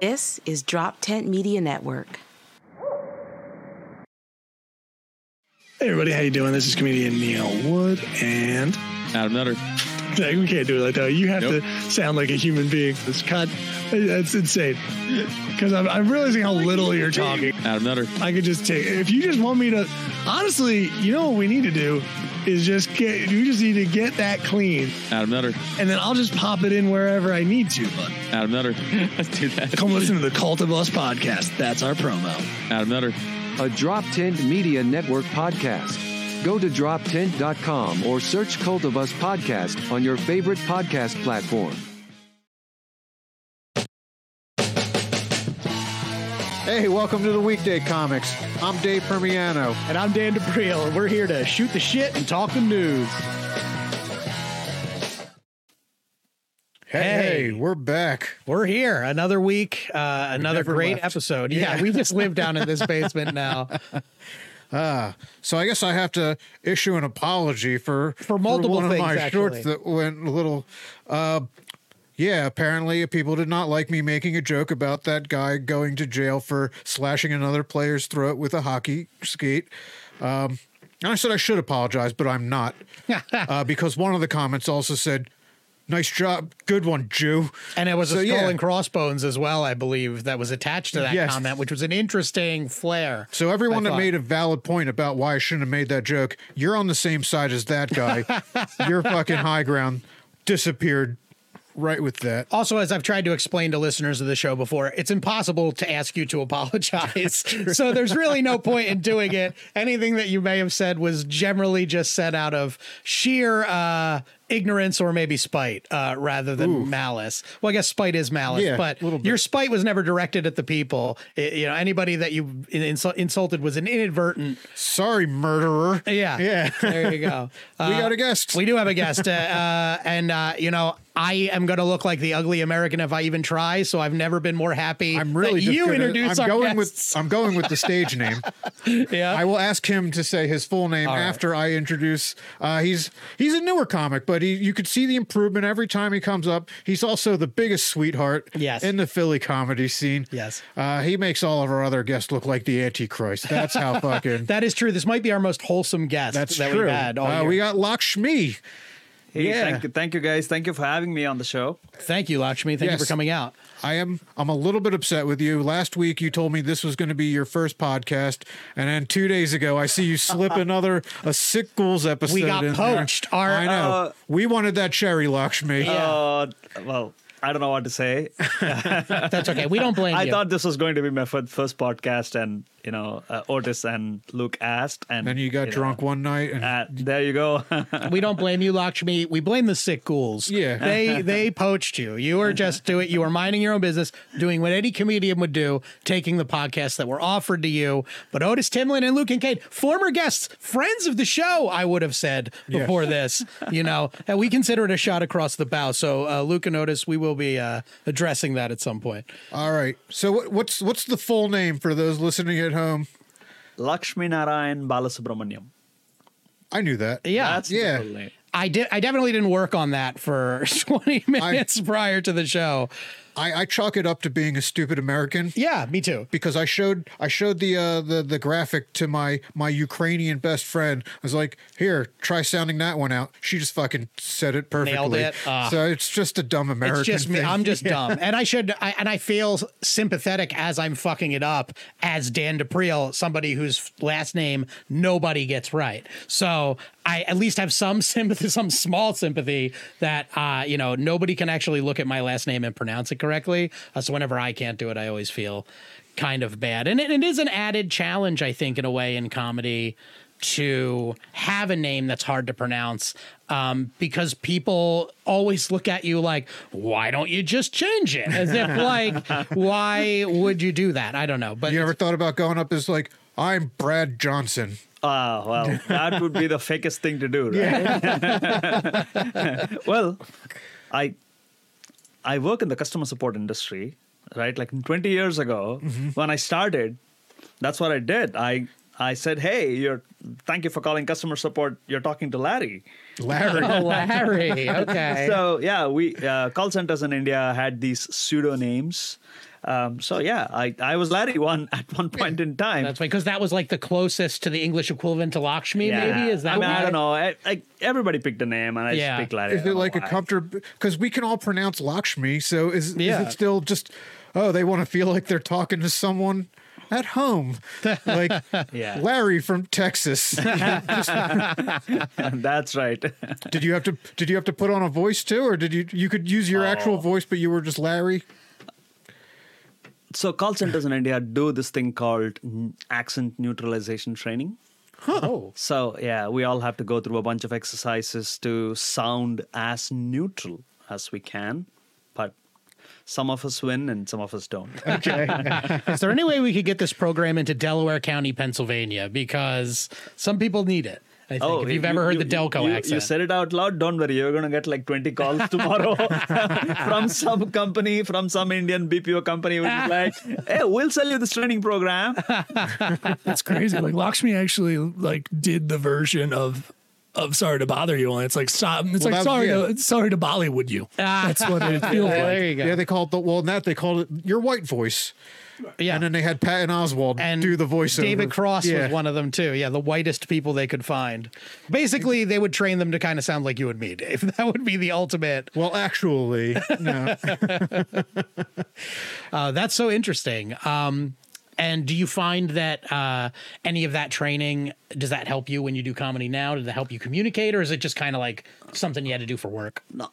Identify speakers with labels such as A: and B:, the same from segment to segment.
A: This is Drop Tent Media Network.
B: Hey everybody, how you doing? This is comedian Neil Wood, and
C: Adam Nutter.
B: we can't do it like that. You have
C: Nope.
B: to sound like a human being. This cut, that's insane. Because I'm, I'm realizing how little you're talking.
C: Adam Nutter.
B: I could just take. If you just want me to, honestly, you know what we need to do is just get. you just need to get that clean,
C: Adam Nutter.
B: and then I'll just pop it in wherever I need to. But
C: Adam Nutter. Let's do that.
B: come listen to the Cult of Us podcast. That's our promo.
C: Adam Nutter.
D: a Drop Tent Media Network podcast. Go to droptent.com or search Cult of Us podcast on your favorite podcast platform.
E: Hey, welcome to the Weekday Comics. I'm Dave Primiano.
F: And I'm Dan D'Aprile, and we're here to shoot the shit and talk the news.
E: Hey, we're back.
F: We're here. Another week, uh, another
E: never
F: great
E: left.
F: episode. Yeah, we just live down in this basement now.
E: So I guess I have to issue an apology for
F: For multiple
E: one
F: things,
E: of my
F: actually.
E: shorts that went a little. Uh, yeah, apparently people did not like me making a joke about that guy going to jail for slashing another player's throat with a hockey skate. Um, and I said I should apologize, but I'm not, uh, because one of the comments also said, "Nice job, good one, Jew."
F: And it was
E: So,
F: a skull
E: yeah.
F: and crossbones as well, I believe, that was attached to that
E: Yes.
F: comment, which was an interesting flair.
E: So everyone that made a valid point about why I shouldn't have made that joke, you're on the same side as that guy. Your fucking high ground disappeared right with that.
F: Also, as I've tried to explain to listeners of the show before, it's impossible to ask you to apologize. so there's really no point in doing it. Anything that you may have said was generally just said out of sheer uh, ignorance or maybe spite uh, rather than malice. Well, I guess spite is malice,
E: Yeah,
F: but
E: a little bit.
F: your spite was never directed at the people. It- you know, anybody that you insul- insulted was an inadvertent.
E: Sorry, murderer.
F: Yeah,
E: Yeah.
F: There you go.
E: We got a guest.
F: We do have a guest, uh, uh, and uh, you know, I am going to look like the ugly American if I even try. So I've never been more happy.
E: I'm really
F: you
E: gonna-
F: introduce
E: I'm
F: our
E: going
F: guests.
E: with I'm going with the stage name.
F: yeah.
E: I will ask him to say his full name
F: right.
E: after I introduce. Uh, he's he's a newer comic, but he you could see the improvement every time he comes up. He's also the biggest sweetheart
F: Yes.
E: in the Philly comedy scene.
F: Yes.
E: uh, he makes all of our other guests look like the Antichrist. That's how fucking.
F: that is true. This might be our most wholesome guest
E: That's
F: that
E: true.
F: we've had all
E: uh, we got Lakshmi.
G: Hey,
E: Yeah.
G: thank you, thank you guys. Thank you for having me on the show.
F: Thank you, Lakshmi. Thank you for coming out.
E: I am I'm a little bit upset with you. Last week you told me this was going to be your first podcast, and then two days ago I see you slip another a sick ghouls episode.
F: We got
E: in there.
F: poached. Our-
E: I know.
G: Uh,
E: we wanted that cherry Lakshmi.
G: Uh, well, I don't know what to say.
F: That's okay. We don't blame
G: I
F: you.
G: thought this was going to be my first podcast, and you know, uh, Otis and Luke asked, and
E: then you got
G: know,
E: drunk one night, and
G: Uh, there you go.
F: we don't blame you, Lakshmi. We blame the sick ghouls.
E: Yeah.
F: They they poached you. You were just doing you were minding your own business, doing what any comedian would do, taking the podcasts that were offered to you. But Otis Timlin and Luke and Kate, former guests, friends of the show, I would have said before this, you know, and we consider it a shot across the bow. So uh, Luke and Otis, we will be uh, addressing that at some point.
E: all right. So what, what's what's the full name for those listening at home?
G: Lakshmi Narayan Balasubramaniam.
E: I knew that.
F: Yeah.
G: That's
E: yeah.
G: the full name.
F: I did. I definitely didn't work on that for 20 minutes prior to the show.
E: I, I chalk it up to being a stupid American.
F: Yeah, me too.
E: because I showed I showed the uh, the the graphic to my my Ukrainian best friend. I was like, "Here, try sounding that one out." She just fucking said it perfectly.
F: it. Ah.
E: So it's just a dumb American.
F: It's just me.
E: thing.
F: I'm just
E: Yeah.
F: dumb, and I should. I, and I feel sympathetic as I'm fucking it up as Dan D'Aprile, somebody whose last name nobody gets right. So I at least have some sympathy, some small sympathy that uh, you know nobody can actually look at my last name and pronounce it correctly. Uh, so whenever I can't do it, I always feel kind of bad, and it, it is an added challenge, I think, in a way in comedy to have a name that's hard to pronounce um, because people always look at you like, why don't you just change it? As if like, why would you do that? I don't know. But
E: You ever thought about going up as like, "I'm Brad Johnson"?
G: Ah, well, that would be the fakest thing to do, right? well, I I work in the customer support industry, right? Like 20 years ago, when I started, that's what I did. I I said, "Hey, you're thank you for calling customer support. You're talking to Larry."
E: Larry.
F: oh, Larry. Okay.
G: So yeah, we uh, call centers in India had these pseudo names, Um, so yeah, I, I was Larry one at one point in time.
F: That's right, because that was like the closest to the English equivalent to Lakshmi.
G: yeah.
F: Maybe is that?
G: I mean, I don't know. I, I, everybody picked a name, and I
F: Yeah.
G: just picked Larry.
E: Is it like a
G: why.
E: comfortable? Because we can all pronounce Lakshmi. So is,
F: Yeah.
E: is it still just? Oh, they want to feel like they're talking to someone at home, like
G: Yeah.
E: Larry from Texas.
G: That's right.
E: did you have to? Did you have to put on a voice too, or did you? You could use your actual
G: Oh.
E: voice, but you were just Larry.
G: So call centers in India do this thing called accent neutralization training.
F: Oh,
G: So yeah, we all have to go through a bunch of exercises to sound as neutral as we can, but some of us win and some of us don't. Okay.
F: is there any way we could get this program into Delaware County, Pennsylvania? Because some people need it. I think. Oh, if you've
G: you-
F: ever heard
G: you-
F: the Delco
G: you,
F: accent.
G: You said it out loud. Don't worry, you're gonna get like 20 calls tomorrow from some company, from some Indian BPO company, which is like, "Hey, we'll sell you this training program."
B: That's crazy. Like Lakshmi actually like did the version of of sorry to bother you and it's like stop it's
E: Well,
B: like sorry
E: yeah.
B: to sorry to Bollywood you. That's what it feels
F: Yeah,
B: like.
F: there you go.
E: Yeah, they called the well. in That they called it your white voice,
F: yeah.
E: and then they had Patton Oswalt
F: and
E: do the voice.
F: David Cross
E: yeah.
F: was one of them too. Yeah, the whitest people they could find. Basically, they would train them to kind of sound like you and me, Dave. That would be the ultimate.
E: Well, actually, no.
F: Uh, that's so interesting. Um, and do you find that uh, any of that training does that help you when you do comedy now? Does it help you communicate, or is it just kind of like something you had to do for work?
G: no,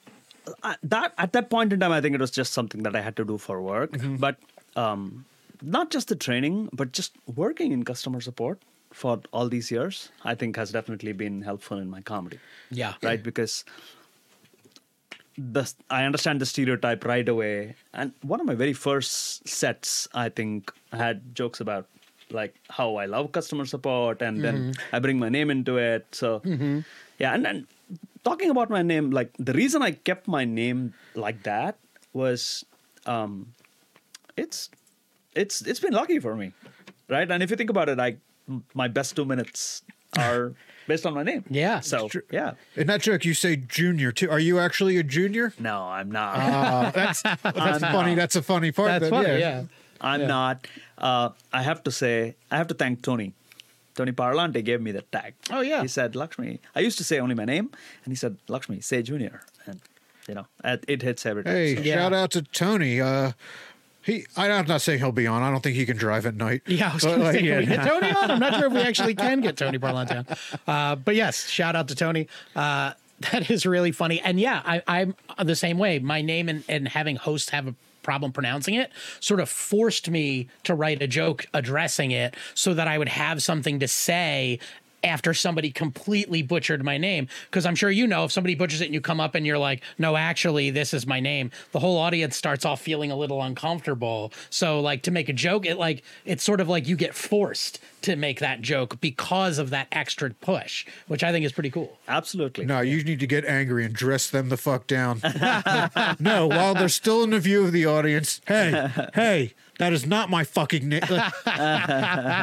G: I, that at that point in time, I think it was just something that I had to do for work. But um, not just the training, but just working in customer support for all these years, I think has definitely been helpful in my comedy.
F: Yeah,
G: right? Because the I understand the stereotype right away. And one of my very first sets, I think, had jokes about like how I love customer support, and then I bring my name into it. So yeah, and then talking about my name, like the reason I kept my name like that was, um, it's it's it's been lucky for me, right? And if you think about it, I my best two minutes are based on my name.
F: Yeah.
G: So yeah.
E: In that joke, you say junior too. Are you actually a junior?
G: No, I'm not.
E: Uh, that's that's funny. That's a funny part.
F: that's
E: that-
F: funny. Yeah.
G: I'm
F: yeah.
G: not. Uh, I have to say, I have to thank Tony. Tony Parlante gave me the tag.
F: Oh, yeah.
G: He said Lakshmi. I used to say only my name, and he said Lakshmi, say Junior, and you know, it, it hits every time.
E: Hey,
G: so-
F: Yeah.
E: shout out to Tony. Uh, he, I, I'm not saying he'll be on. I don't think he can drive at night.
F: Yeah, I was going
E: like,
F: to
E: yeah.
F: get Tony on. I'm not sure if we actually can get Tony Parlante on. Uh, but yes, shout out to Tony. Uh, that is really funny. And yeah, I, I'm the same way. My name and, and having hosts have a problem pronouncing it sort of forced me to write a joke addressing it so that I would have something to say after somebody completely butchered my name because i'm sure you know if somebody butchers it and you come up and you're like no actually this is my name the whole audience starts off feeling a little uncomfortable so like to make a joke it like it's sort of like you get forced to make that joke because of that extra push which i think is pretty cool
G: Absolutely.
E: No, you need to get angry and dress them the fuck down. no, while they're still in the view of the audience. Hey, hey, that is not my fucking name.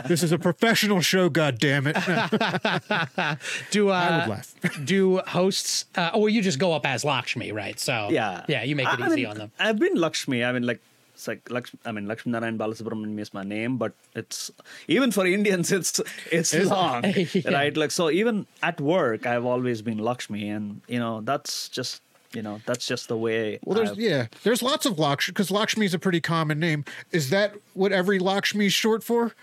E: this is a professional show. God damn it!
F: do uh
E: I would laugh.
F: do hosts uh, or you just go up as lakshmi right so
G: Yeah.
F: yeah you make it
G: I- I
F: easy
G: mean,
F: on them
G: I've been Lakshmi. I mean, like, it's like Lakshmi, I mean, Lakshmi Narayan Balasubramaniam is my name, but it's even for Indians, it's it's long,
F: Yeah.
G: right? Like, so even at work, I've always been Lakshmi, and you know, that's just you know, that's just the way.
E: Well, there's
G: I've-
E: yeah, there's lots of Lakshmi because Lakshmi is a pretty common name. Is that what every Lakshmi is short for?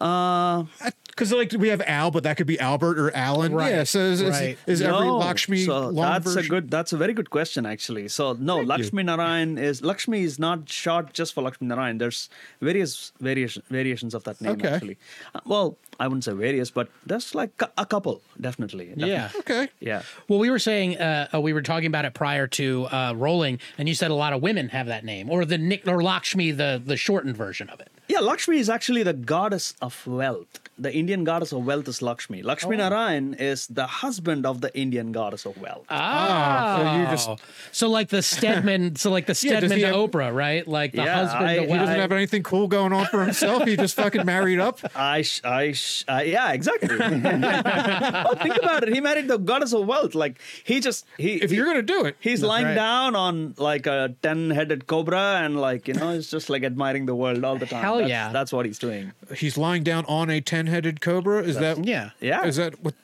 G: Uh,
E: Because like we have Al, but that could be Albert or Alan.
F: Right,
E: Yeah. So is, is-
F: right.
E: is, every
G: No.
E: Lakshmi
G: so
E: long
G: that's
E: version?
G: a good that's a very good question actually so no lakshmi narayan is lakshmi is not short just for lakshmi narayan there's various variation variations of that name
E: Okay.
G: actually Uh, well i wouldn't say various but there's like a, a couple definitely, definitely.
F: yeah
E: Okay.
G: yeah
F: Well, we were saying uh, uh, we were talking about it prior to uh, rolling, and you said a lot of women have that name, or the Nick or Lakshmi, the the shortened version of it.
G: Yeah lakshmi is actually the goddess of wealth the Indian goddess of wealth is Lakshmi. Lakshmi Narayan is the husband of the Indian goddess of wealth.
F: Ah,
E: so you just-
F: so like the Stedman, so like the
E: Yeah,
F: Stedman
E: he
F: to
E: have-
F: Oprah, right? Like the
G: Yeah,
F: husband.
G: I-
F: the
G: he
E: He
F: wife.
E: doesn't have anything cool going on for himself. He just fucking married up.
G: I, sh- I, sh- uh, yeah, exactly. oh, think about it. He married the goddess of wealth. Like he just he.
E: If
G: he-
E: you're gonna do it,
G: He's lying
F: right.
G: down on like a ten-headed cobra, and like you know, he's just like admiring the world all the time.
F: Hell
G: that's,
F: yeah.
G: that's what he's doing.
E: he's lying down on a ten-headed cobra. Is that?
F: Yeah.
G: Yeah.
E: Is that what?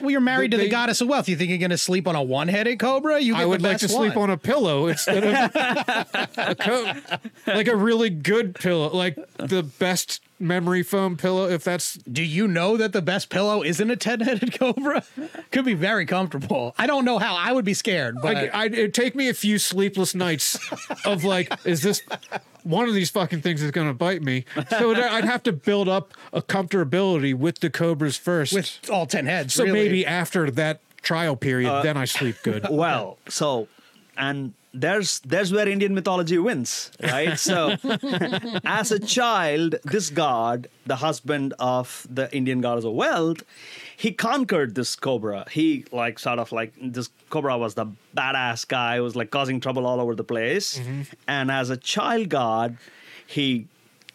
F: Well, you're married to
E: They-
F: the goddess of wealth. You think you're going to sleep on a one-headed cobra? You get
E: I would
F: the
E: like to
F: best
E: sleep
F: one.
E: on a pillow instead of a co- like a really good pillow, like the best memory foam pillow. If that's
F: Do you know that the best pillow isn't a ten-headed cobra? Could be very comfortable. I don't know how. I would be scared, but
E: like, I'd, it'd take me a few sleepless nights of like, is this one of these fucking things is going to bite me? So I'd I'd have to build up a comfortability with the cobras first.
F: with all ten heads.
E: so
F: really.
E: maybe after that trial period, uh, then I sleep good.
G: Well, so and there's there's where Indian mythology wins, right? So as a child, this god, the husband of the Indian goddess of wealth, he conquered this cobra. He like sort of like this cobra was the badass guy who was like causing trouble all over the place. Mm-hmm. And as a child god, he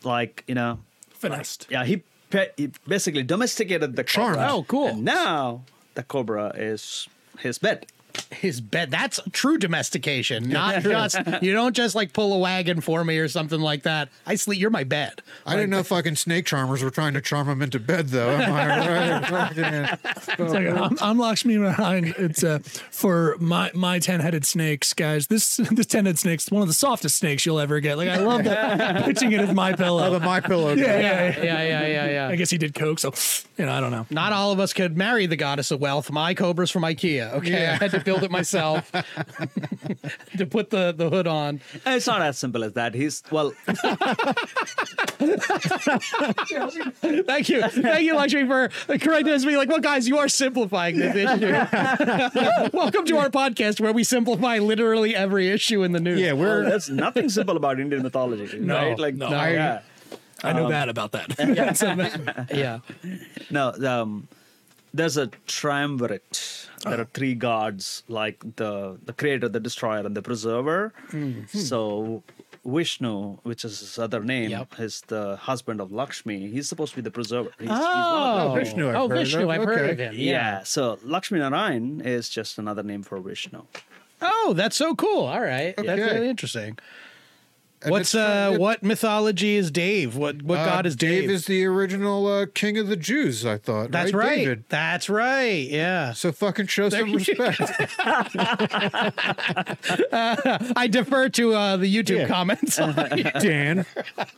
G: like, you know,
H: Finessed.
G: yeah, he, pe- he basically domesticated the
E: Charmed.
G: cobra.
F: Oh, cool.
G: And now the cobra is his pet.
F: His bed. That's true domestication, not just you don't just like pull a wagon for me or something like that. I sleep. You're my bed.
E: I didn't know fucking snake charmers were trying to charm him into bed, though. Am I right?
H: It's like, I'm, I'm Lakshmi Narayan. It's uh, for my my ten headed snakes, guys. This this ten headed snake's one of the softest snakes you'll ever get. Like I love that pitching it as my
E: Oh,
H: pillow.
E: the my pillow.
H: yeah, yeah, yeah.
F: Yeah, yeah, yeah, yeah.
H: I guess he did coke, so you know I don't know.
F: Not all of us could marry the goddess of wealth. My cobra's from IKEA. Okay,
E: Yeah.
F: I had to build it myself to put the, the hood on.
G: It's not as simple as that. He's well,
F: Thank you, thank you, Lakshmi, for correcting us. Being like, well, guys, you are simplifying this issue. Welcome to our podcast where we simplify literally every issue in the news.
E: Yeah, we're
G: there's nothing simple about Indian mythology,
H: No,
G: right? Like,
H: no.
G: yeah.
H: I know that about that.
F: yeah. yeah.
G: No, um, there's a triumvirate. There are three gods, like the the creator, the destroyer, and the preserver. Mm-hmm. So Vishnu, which is his other name,
F: Yep.
G: is the husband of Lakshmi. He's supposed to be the preserver. He's, he's one
F: Oh,
G: them.
E: Oh, Vishnu I've
F: oh,
E: heard
F: Vishnu,
E: of.
F: I've heard of him.
G: Yeah. So Lakshmi Narayan is just another name for Vishnu.
F: Oh, that's so cool. All right, that's really interesting.
E: And
F: What's uh, what mythology is Dave? What what
E: uh,
F: god is Dave?
E: Dave is the original uh, king of the Jews. I thought.
F: that's right.
E: David.
F: That's right. Yeah.
E: So fucking show some
F: you
E: respect.
F: I defer to uh, the YouTube
E: Yeah.
F: comments.
E: Dan.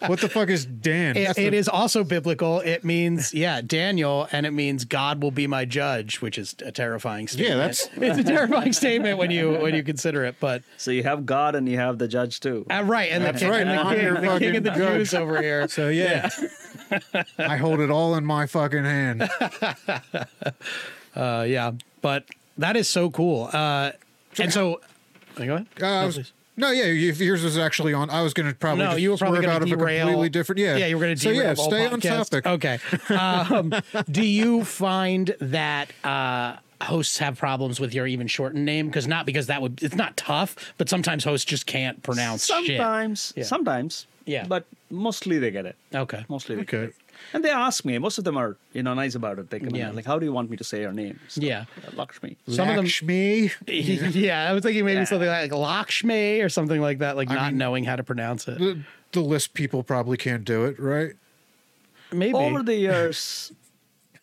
E: What the fuck is Dan?
F: It, it
E: the-
F: is also biblical. It means, yeah, Daniel, and it means God will be my judge, which is a terrifying statement.
E: Yeah, that's-
F: it's a terrifying statement when you when you consider it. But
G: So you have God and you have the judge too.
F: uh, right, and the,
E: That's right, I'm
F: king,
E: your
F: the king of the
E: judge.
F: Jews over here.
E: So yeah. I hold it all in my fucking hand.
F: Uh, yeah, but that is so cool. Uh, and so, go ahead.
E: Uh,
F: No,
E: no, yeah, yours was actually on. I was going to probably
F: No, you were probably
E: swerve
F: going
E: out
F: to
E: of
F: derail.
E: a completely different. Yeah,
F: yeah, you were going to
E: So yeah, stay on topic.
F: Okay. Um, do you find that uh, hosts have problems with your even shortened name? Because not because that would it's not tough, but sometimes hosts just can't pronounce shit.
G: Sometimes,
F: Yeah.
G: sometimes,
F: Yeah.
G: but mostly they get it.
F: Okay.
G: Mostly, they get it. And they ask me. Most of them are, you know, nice about it. They come
F: Yeah.
G: in like, "How do you want me to say your name?" So,
F: Yeah.
G: Uh, Lakshmi.
F: Some of them-
E: Lakshmi.
F: yeah, I was thinking maybe
G: Yeah.
F: something like Lakshmi or something like that, like not
E: mean-
F: knowing how to pronounce it.
E: The, the list people probably can't do it, right?
F: Maybe.
G: Over the years,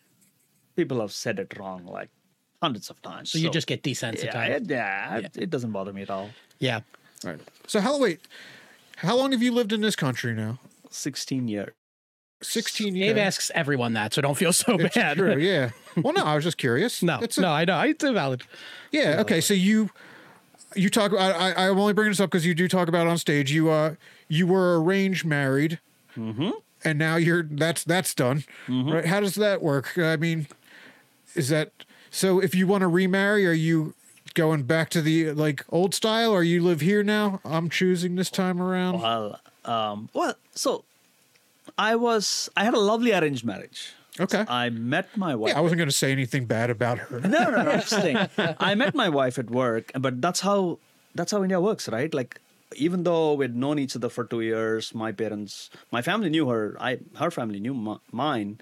G: people have said it wrong like hundreds of times.
F: so you just get desensitized.
G: yeah, it, yeah, it- it doesn't bother me at all.
F: yeah.
E: Right. So how wait? How long have you lived in this country now?
G: Sixteen years.
E: Sixteen years.
F: Dave asks everyone that, so don't feel so
E: It's
F: bad.
E: true. Yeah. Well, no, I was just curious.
F: No,
E: It's a-
F: no, I know. It's valid.
E: Yeah. Okay. So you you talk. I, I I'm only bringing this up because you do talk about it on stage. You uh you were arranged married,
F: Mm-hmm.
E: and now you're that's that's done. Right? How does that work? I mean, is that so? If you want to remarry, are you going back to the like old style, or you live here now? I'm choosing this time around.
G: Well, um, well, so I was. I had a lovely arranged marriage.
E: Okay.
G: I met my wife.
E: Yeah, I wasn't going to say anything bad about her.
G: no, no, no. I'm just saying. I met my wife at work, but that's how that's how India works, right? Like, even though we'd known each other for two years, my parents, my family knew her. I, her family knew m- mine.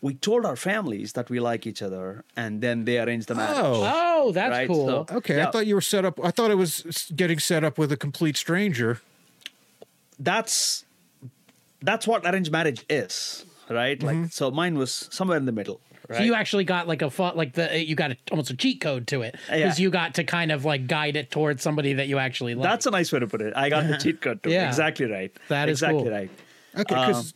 G: We told our families that we like each other, and then they arranged the marriage.
E: Oh.
F: Oh, that's
G: Right,
F: cool.
G: so-
E: Okay,
G: Yeah.
E: I thought you were set up. I thought it was getting set up with a complete stranger.
G: That's that's what arranged marriage is, right? Like, so mine was somewhere in the middle. Right?
F: So you actually got like a fu- like the you got a, almost a cheat code to it because
G: Yeah.
F: you got to kind of like guide it towards somebody that you actually like.
G: That's a nice way to put it. I got the cheat code too.
F: Yeah.
G: Exactly right.
F: That is
G: exactly
F: cool.
G: right.
E: Okay,
G: Um,
E: because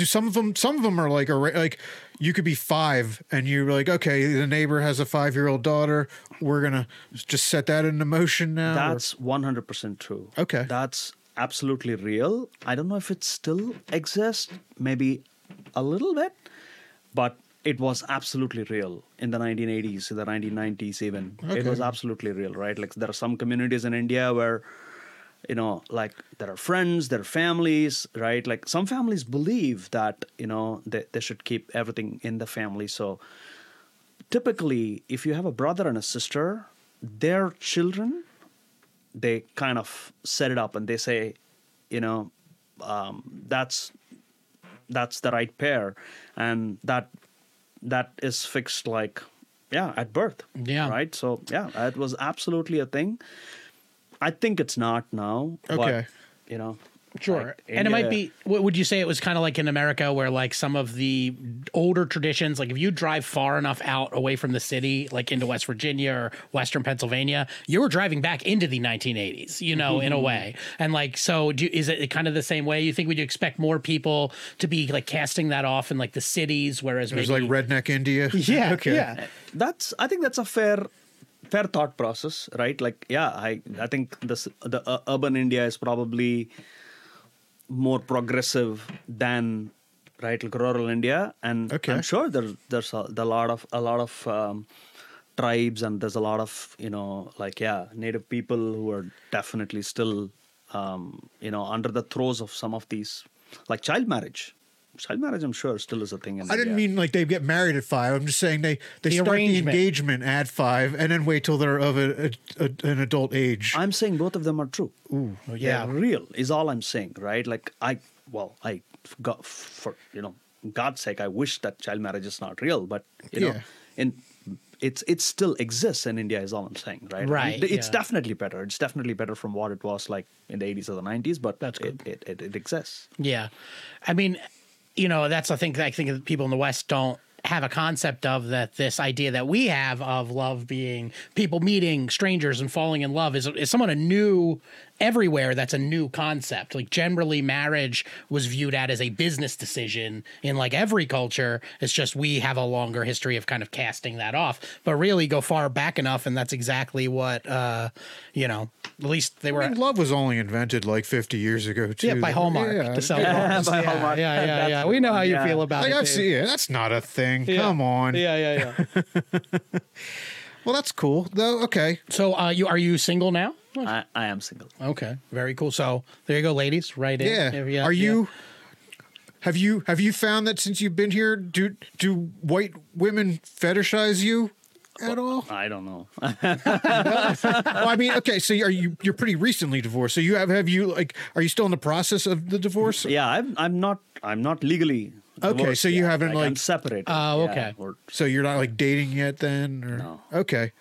E: do some of them? Some of them are like a like you could be five, and you're like, okay, the neighbor has a five year old daughter. We're gonna just set that into motion now. or-
G: That's 100% true.
E: Okay.
G: That's absolutely real. I don't know if it still exists, maybe a little bit, but it was absolutely real in the 1980s, in the 1990s, even. okay. It was absolutely real, right? Like there are some communities in India where, you know, like there are friends, there are families, right? Like some families believe that, you know, they, they should keep everything in the family. So, typically if you have a brother and a sister their children they kind of set it up and they say you know um, that's that's the right pair and that that is fixed like yeah at birth
F: Yeah.
G: right so yeah it was absolutely a thing i think it's not now
E: Okay.
G: but, you know
F: Sure.
G: like,
F: and it might be, would you say it was kind of like in America where like some of the older traditions, like if you drive far enough out away from the city, like into West Virginia or Western Pennsylvania, you were driving back into the 1980s, you know, in a mm-hmm. way. And like, so do, is it kind of the same way? You think, would you expect more people to be like casting that off in like the cities, whereas
E: There's
F: maybe.
E: like redneck India.
F: yeah.
E: okay.
F: Yeah.
G: that's i think that's a fair fair thought process right? Like yeah i i think this the uh, urban india is probably more progressive than right like rural india. And
E: Okay.
G: i'm sure there's there's a, the lot of a lot of um, tribes and there's a lot of you know like yeah native people who are definitely still um, you know under the throes of some of these like child marriage child marriage i'm sure still is a thing in India.
E: I didn't
G: India.
E: mean like they get married at five. I'm just saying they they
F: The
E: start the engagement at five and then wait till they're of a, a, a, an adult age.
G: I'm saying both of them are true. Ooh,
F: yeah.
G: They're real is all I'm saying, right? Like I, well, I got for you know God's sake, I wish that child marriage is not real, but you know,
E: Yeah.
G: in it's it still exists in India is all I'm saying, right?
F: Right,
G: And It's
F: yeah.
G: definitely better. It's definitely better from what it was like in the 80s or the 90s, but
F: That's
G: it, it, it, it exists.
F: Yeah. I mean, you know, that's I think I think people in the West don't have a concept of that this idea that we have of love being people meeting strangers and falling in love is is someone a new everywhere that's a new concept like generally marriage was viewed at as a business decision in like every culture it's just we have a longer history of kind of casting that off but really go far back enough and that's exactly what uh you know at least they were
E: I mean, love was only invented like 50 years ago too.
F: yeah, by Hallmark
E: Yeah.
F: to sell
G: Yeah, by
F: yeah,
G: Hallmark.
F: Yeah, yeah,
G: That's
F: yeah. We know
G: one,
F: how you
G: yeah.
F: feel about
E: Like
F: it.
E: I've
F: dude.
E: seen, yeah, that's not a thing.
F: Yeah.
E: Come on.
F: Yeah, yeah, yeah.
E: Well, that's cool though. Okay.
F: so, uh, you are you single now?
G: I, I am single.
F: Okay, very cool. So there you go, ladies. Right in.
E: Yeah. Are you? Have you have you found that since you've been here, do do white women fetishize you at all?
G: I don't know.
E: well, I mean, okay, so are you you're pretty recently divorced. So you have have you like are you still in the process of the divorce?
G: yeah, I'm I'm not I'm not legally.
E: Okay,
G: divorced
E: so you
G: yet.
E: haven't,
G: I'm
E: like-
G: separated.
F: Oh,
G: yeah,
F: okay.
G: or-
E: So you're not like dating yet then? Or,
G: No.
E: Okay.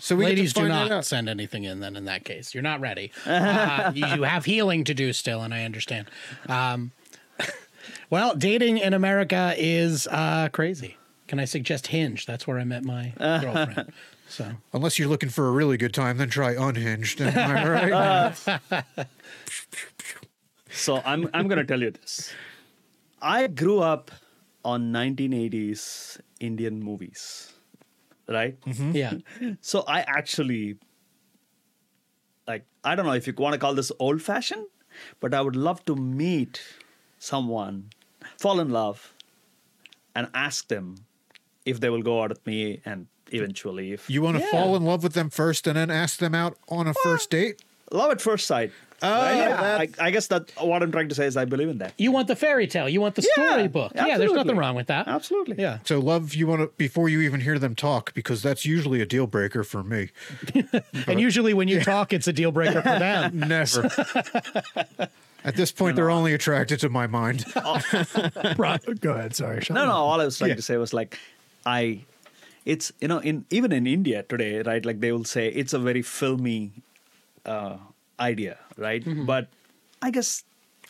E: So we
F: Ladies, do not send anything in. Then, in that case, you're not ready. Uh, you you have healing to do still, and I understand. Um, well, dating in America is uh, crazy. Can I suggest Hinge? That's where I met my girlfriend. So
E: Unless you're looking for a really good time, then try Unhinged. Am I right?
G: So I'm I'm gonna tell you this. I grew up on 1980s Indian movies, right? Mm-hmm.
F: yeah,
G: So I actually like I don't know if you want to call this old fashioned, but I would love to meet someone, fall in love, and ask them if they will go out with me and eventually if
E: You want to
F: Yeah.
E: fall in love with them first and then ask them out on a first date?
G: love at first sight
E: Oh,
G: yeah, I, I guess that what I'm trying to say is I believe in that.
F: You want the fairy tale. You want the
G: Yeah,
F: storybook. Yeah, there's nothing wrong with that.
G: Absolutely.
F: Yeah.
E: So love you want to before you even hear them talk because that's usually a deal breaker for me.
F: And usually when you talk, it's a deal breaker for them.
E: Never. At this point, they're only attracted to my mind.
H: Bro- Go ahead. Sorry. Sean.
G: No, no. All I was trying
E: Yeah.
G: to say was like, I, it's you know, in even in India today, right? Like they will say it's a very filmy uh, idea, right?
E: Mm-hmm.
G: But I guess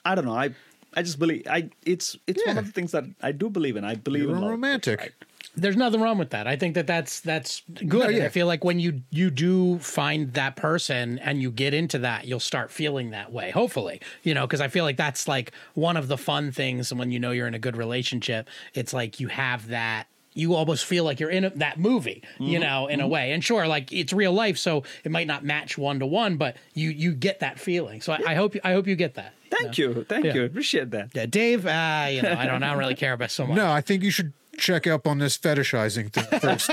G: I don't know. I I just believe I. It's it's one of the things that I do believe in. I believe
E: You're
G: in
E: a
G: love,
E: romantic.
G: right?
F: There's nothing wrong with that. I think that that's that's good.
E: No, yeah.
F: I feel like when you you do find that person and you get into that, you'll start feeling that way. Hopefully, you know, because I feel like that's like one of the fun things And when you know you're in a good relationship. It's like you have that. You almost feel like you're in a, that movie, you
G: Mm-hmm.
F: know, in a way. And sure, like it's real life, so it might not match one to one, but you you get that feeling. So I, I hope I hope you get that.
G: Thank you, thank
F: Yeah.
G: you, appreciate that.
F: Yeah, Dave. Uh, you know, I don't, I don't really care about so much.
E: No, I think you should check up on this fetishizing thing first.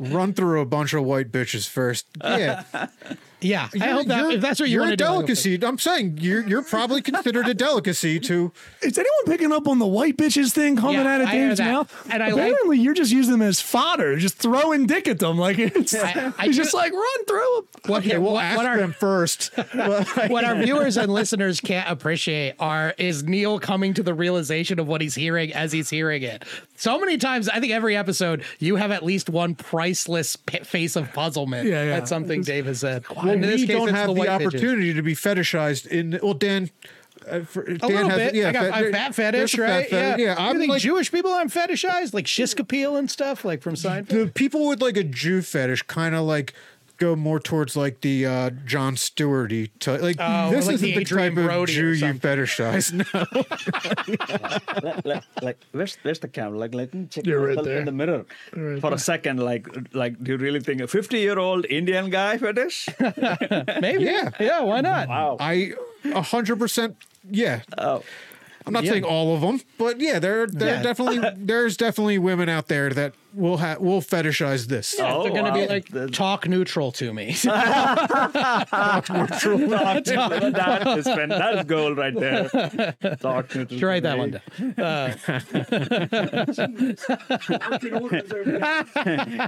E: Run through a bunch of white bitches first. Yeah,
F: Yeah, I hope that
E: You're-
F: if that's what you
E: you're
F: want to
E: a
F: do.
E: delicacy. I'm saying you're you're probably considered a delicacy to.
H: Is anyone picking up on the white bitches thing coming
F: Yeah,
H: out of Dave's mouth?
F: And I like-
H: Apparently, you're just using them as fodder, just throwing dick at them. Like it's,
F: I- I
H: he's
F: do-
H: just like run through them.
F: What,
E: Okay, we'll
F: what,
E: ask
F: what our,
E: them first.
F: what our viewers and listeners can't appreciate are is Neil coming to the realization of what he's hearing as he's hearing it. So many times, I think every episode you have at least one priceless p- face of puzzlement
H: Yeah, yeah.
F: at something Dave has said.
E: Well,
F: And in this
E: we
F: case,
E: don't
F: it's
E: have the,
F: white bitches.
E: opportunity to be fetishized in. Well, Dan. Uh, for,
F: A
E: Dan
F: little
E: has,
F: bit.
E: Yeah,
F: I got
E: fet-
F: I'm fat fetish,
E: a fat
F: right?
E: fetish.
F: Yeah.
E: Yeah, I'm
F: think
E: like
F: Jewish people I'm fetishized, like Shiksappeal and stuff, like from Seinfeld.
E: the people with like a Jew fetish, kind of like go more towards like the uh, Jon Stewarty type. Like
F: Oh,
E: this
F: like
E: isn't
F: the
E: the,
F: Adrian
E: type of
F: Brody or
E: Jew you fetishize. No.
G: like, like, like, where's where's the camera? Like, let me check
H: You're right there.
G: in the mirror
H: right
G: for a second. Like, like, do you really think a 50 year old Indian guy fetish?
F: Maybe.
E: Yeah.
F: Yeah. Why not?
G: wow.
E: I a hundred percent. Yeah.
G: Oh,
E: I'm not
F: Yeah.
E: saying all of them, but yeah, there there
F: Yeah.
E: definitely there's definitely women out there that will have will fetishize this.
F: Yeah,
G: Oh,
F: they're going to be like
G: The-
F: talk neutral to me.
G: that is fan- that is gold right there. Talk neutral to
F: Should write that one down.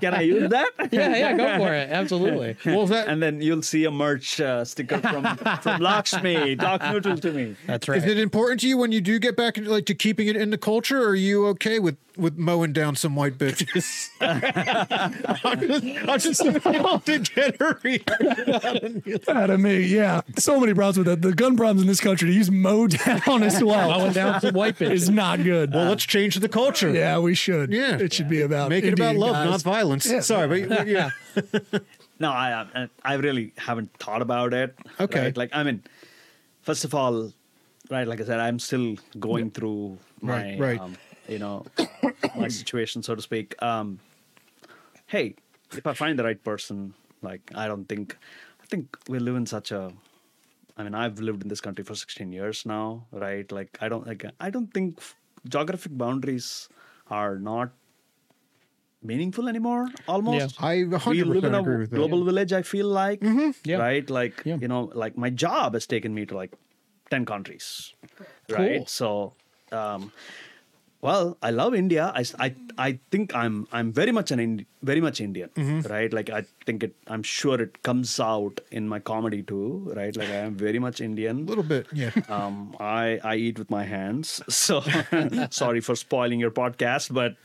G: Can I use that?
F: Yeah, yeah, go for it. Absolutely.
E: Well, that
G: And then you'll see a merch uh, sticker from from Lakshmi. Talk neutral to me.
F: That's right.
E: is it important to you when you do get back into like to keeping it in the culture? Or are you okay with with mowing down some white bitches? I'm just, I'm just to get her reaction.
H: Out of me, yeah. So many problems with that. The gun problems in this country to use mow down as well.
F: Mowing down some white bitches.
H: is not good.
E: Well, let's change the culture.
H: yeah, we should.
E: Yeah.
H: it should be about
E: Make it about love,
H: guys.
E: not violence.
H: Yeah.
E: Sorry, but yeah.
G: No, I I- I really haven't thought about it.
E: Okay.
G: right? Like I mean, first of all, right? Like I said, I'm still going through my
E: Right, right.
G: Um, you know my situation, so to speak. Um, hey, if I find the right person, like I don't think, I think we live in such a. I mean, I've lived in this country for 16 years now, right? Like I don't like I don't think geographic boundaries are not meaningful anymore. Almost yeah.
E: I 100%
G: we live in a
E: with that.
G: global village i feel like
F: Yeah.
G: right like
F: Yeah.
G: you know like my job has taken me to like 10 countries right
F: Cool.
G: so um well i love india i, I, I think i'm i'm very much an Indi- very much indian
E: Mm-hmm.
G: right like i think it i'm sure it comes out in my comedy too right like i am very much indian
E: A little bit, yeah.
G: um, I I eat with my hands, so sorry for spoiling your podcast, but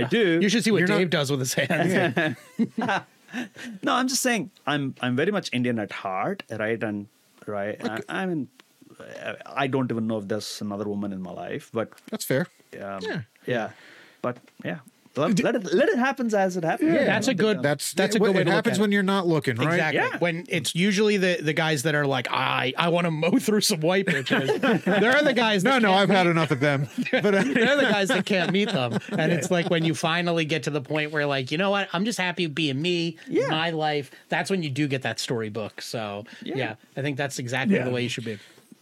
G: I do.
F: You should see what
E: You're not-
F: Dave does with his hands.
G: No, I'm just saying I'm I'm very much Indian at heart, right? And right, I, I mean, I don't even know if there's another woman in my life, but
E: That's fair.
G: um,
E: Yeah.
G: yeah. but yeah, let, let it let it happen as it happens.
F: That's a good.
E: That's
F: that's a good way
E: It
F: to look
E: happens
F: at it.
E: when you're not looking, right?
F: Exactly.
G: Yeah.
F: When it's usually the, the guys that are like, I I want to mow through some white bitches. They're the guys.
E: No,
F: That
E: no,
F: can't
E: I've had enough of them. But uh,
F: They're the guys that can't meet them. And it's like when you finally get to the point where, like, you know what? I'm just happy being me,
G: Yeah.
F: my life. That's when you do get that storybook. So, yeah,
G: Yeah.
F: I think that's exactly
H: Yeah.
F: the way you should be.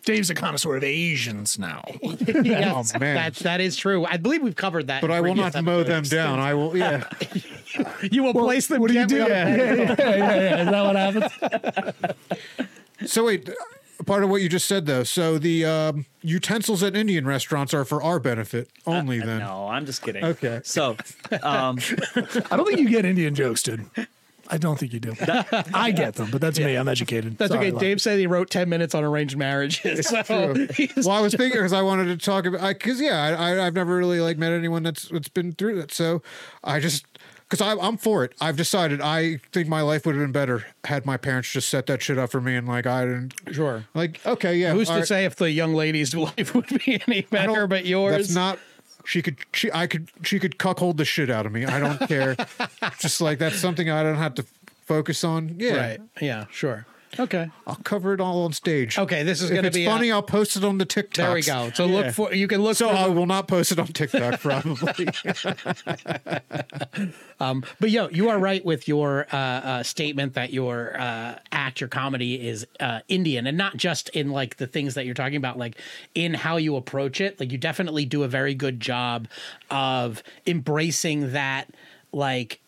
H: Dave's a connoisseur of Asians now.
F: yes,
E: Oh, man.
F: That's that is true. I believe we've covered that.
E: But I will
F: previous
E: not mow them down. I will. Yeah.
F: You will place them.
H: What do you do? Yeah, yeah, yeah, yeah, yeah. Is that what happens?
E: So wait, part of what you just said though. So the um, utensils at Indian restaurants are for our benefit only. then
G: No, I'm just kidding.
E: Okay.
G: So, um,
H: I don't think you get Indian jokes, dude. I don't think you do. I get them, but that's me. I'm educated.
F: That's
H: Sorry,
F: okay.
H: Lon.
F: Dave said he wrote ten minutes on arranged marriages. So he's-
E: well, I was thinking because I wanted to talk about because yeah, I, I I've never really like met anyone that's that's been through that. So I just because I'm for it. I've decided I think my life would have been better had my parents just set that shit up for me and like I didn't.
F: Sure.
E: Like okay, yeah.
F: Who's to
E: right.
F: say if the young lady's life would be any better but yours?
E: That's not. She could. She. I could. She could cuckold the shit out of me. I don't care. just like that's something I don't have to focus on. Yeah.
F: right. Yeah. Sure. Okay.
E: I'll cover it all on stage.
F: Okay, this is gonna be
E: funny. i I'll post it on the TikTok.
F: There we go. So look for you can look
E: So I will not post it on TikTok probably.
F: um, But yo, you are right with your uh, uh, statement that your uh, act, your comedy is uh, Indian, and not just in like the things that you're talking about, like in how you approach it. Like you definitely do a very good job of embracing that, like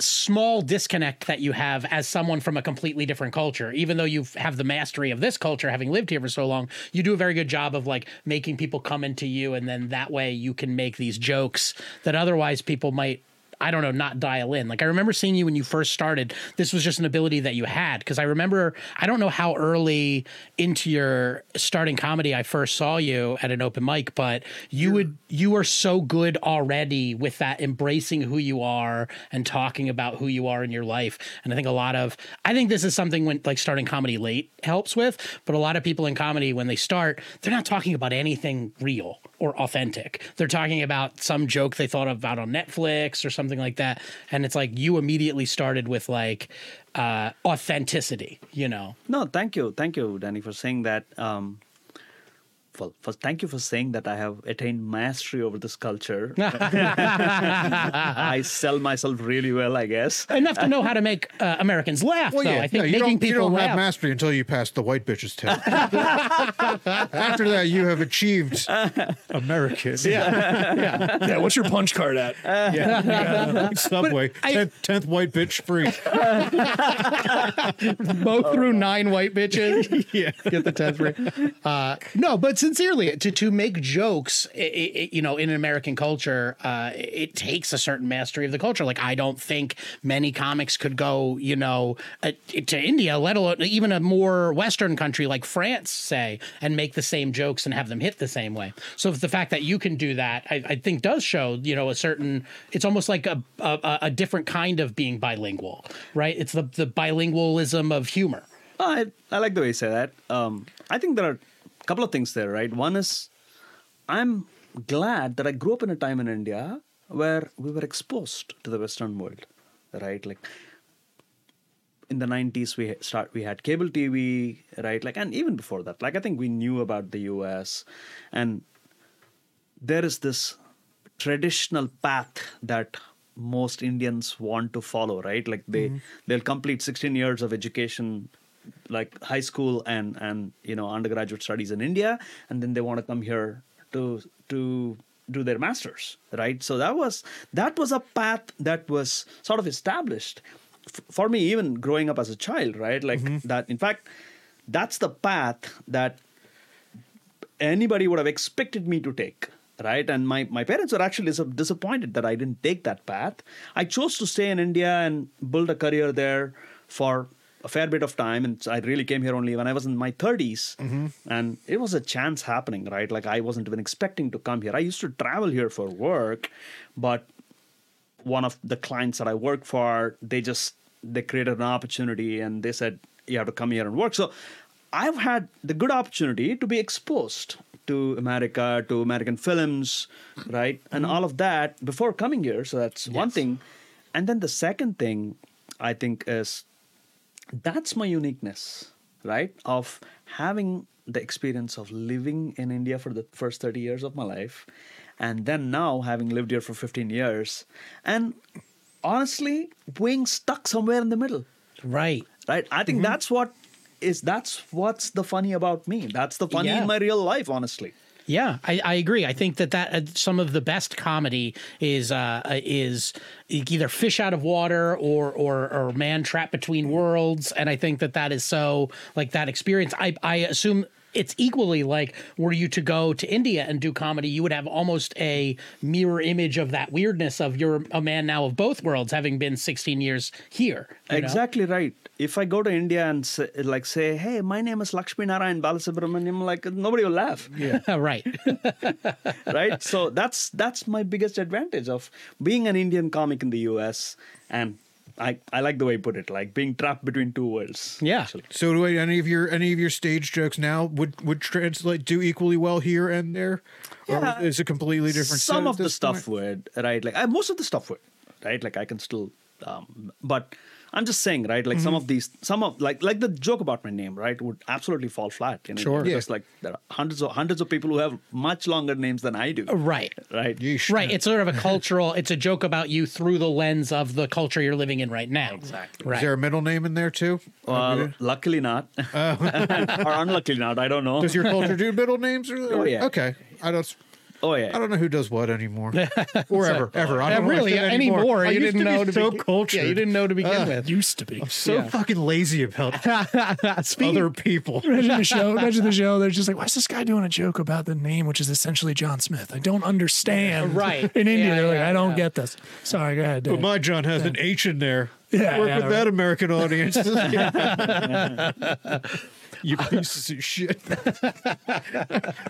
F: small disconnect that you have as someone from a completely different culture. Even though you have the mastery of this culture having lived here for so long you do a very good job of like making people come into you and then that way you can make these jokes that otherwise people might I don't know, not dial in. Like I remember seeing you when you first started. This was just an ability that you had because I remember I don't know how early into your starting comedy I first saw you at an open mic, but you would you were so good already with that embracing who you are and talking about who you are in your life. And I think a lot of I think this is something when like starting comedy late helps with, but a lot of people in comedy when they start, they're not talking about anything real or authentic. They're talking about some joke they thought about on Netflix or something like that. And it's like you immediately started with like uh, authenticity, you know?
G: no, thank you, thank you, Danny, for saying that. Um, well, first, thank you for saying that I have attained mastery over this culture. I sell myself really well, I guess.
F: Enough to know how to make uh, Americans laugh,
E: Well,
F: though.
E: yeah,
F: I think
E: no, you
F: making
E: don't, you
F: people
E: don't
F: laugh.
E: have mastery until you pass the white bitches test. After that, you have achieved American.
H: Yeah, Yeah. what's your punch card at?
E: yeah. Subway,
F: I-
E: tenth, tenth white bitch free.
F: Go through nine white bitches.
E: yeah.
F: get the tenth free. Uh, no, but sincerely, to to make jokes, i i you know, in American culture, uh, it takes a certain mastery of the culture. Like, I don't think many comics could go, you know, uh, to India, let alone even a more Western country like France, say, and make the same jokes and have them hit the same way. So the fact that you can do that, I, I think, does show, you know, a certain. It's almost like a a, a different kind of being bilingual, right? It's the the bilingualism of humor.
G: I, I like the way you say that. Um, I think there are couple of things there, right? One is I'm glad that I grew up in a time in India where we were exposed to the Western world, right? Like in the 90s, we start we had cable TV, right? Like, and even before that, like I think we knew about the US, and there is this traditional path that most Indians want to follow, right? Like they mm-hmm. they'll complete 16 years of education, like high school and and you know undergraduate studies in India, and then they want to come here to to do their masters, right? So that was that was a path that was sort of established F- for me, even growing up as a child, right? Like mm-hmm. that. In fact, that's the path that anybody would have expected me to take right and my, my parents were actually disappointed that i didn't take that path i chose to stay in india and build a career there for a fair bit of time and i really came here only when i was in my 30s mm-hmm. and it was a chance happening right? Like i wasn't even expecting to come here. I used to travel here for work but one of the clients that I work for, they just they created an opportunity and they said you have to come here and work. So I've had the good opportunity to be exposed to America, to American films, right, and mm-hmm. all of that before coming here. So that's one thing. And then the second thing I think is that's my uniqueness, right? Of having the experience of living in India for the first 30 years of my life, and then now having lived here for 15 years, and honestly, being stuck somewhere in the middle,
F: Right.
G: right? I think mm-hmm. that's what is that's what's the funny about me. That's the funny
F: Yeah.
G: in my real life, honestly.
F: Yeah, I, I agree. I think that that uh, some of the best comedy is uh, uh, is either fish out of water or or or man trapped between worlds, and I think that that is so like that experience. I I assume it's equally like were you to go to India and do comedy, you would have almost a mirror image of that weirdness of you're a man now of both worlds, having been 16 years here. you know?
G: Exactly right. If I go to India and say, like say, "Hey, my name is Lakshmi Narayan Balasubramaniam," like nobody will laugh.
F: Yeah, right.
G: right so that's that's my biggest advantage of being an indian comic in the us and i i like the way you put it like being trapped between two worlds
F: Yeah.
G: actually.
E: So do any of your any of your stage jokes now would would translate do equally well here and there,
G: Yeah.
E: or is it completely different?
G: some of the stuff
E: point?
G: would right like I, most of the stuff would right like i can still um but i'm just saying right like
E: Mm-hmm.
G: some of these some of like like the joke about my name right would absolutely fall flat you know
F: Sure.
G: because
E: Yeah.
G: like there are hundreds of hundreds of people who have much longer names than i do
F: right.
G: right
E: Yeesh.
F: Right. It's sort of a cultural, it's a joke about you through the lens of the culture you're living in right now. Exactly. Right.
E: Is there a middle name in there too?
G: well luckily not or unluckily not i don't know.
E: Does your culture do middle names? Or,
G: Oh, yeah.
E: Okay. I don't.
G: Oh yeah
E: I don't know who does what anymore, or ever, ever. I
F: Uh,
E: don't know
F: really anymore,
E: I
F: you
E: used
F: didn't
E: to be
F: know to
E: so
F: be,
E: cultured.
F: Yeah, you didn't know to begin with.
H: Used to be.
E: I'm so fucking lazy about other people.
H: Imagine the show. Imagine the show. They're just like, why is this guy doing a joke about the name, which is essentially John Smith? I don't understand.
F: Right.
H: In India,
F: Yeah,
H: they're like,
F: yeah,
H: I don't get this. Sorry, go ahead.
E: But
H: Dave.
E: my John has an H in there.
H: Yeah,
E: Work
H: yeah,
E: with
H: right.
E: that American audience. you pieces of shit.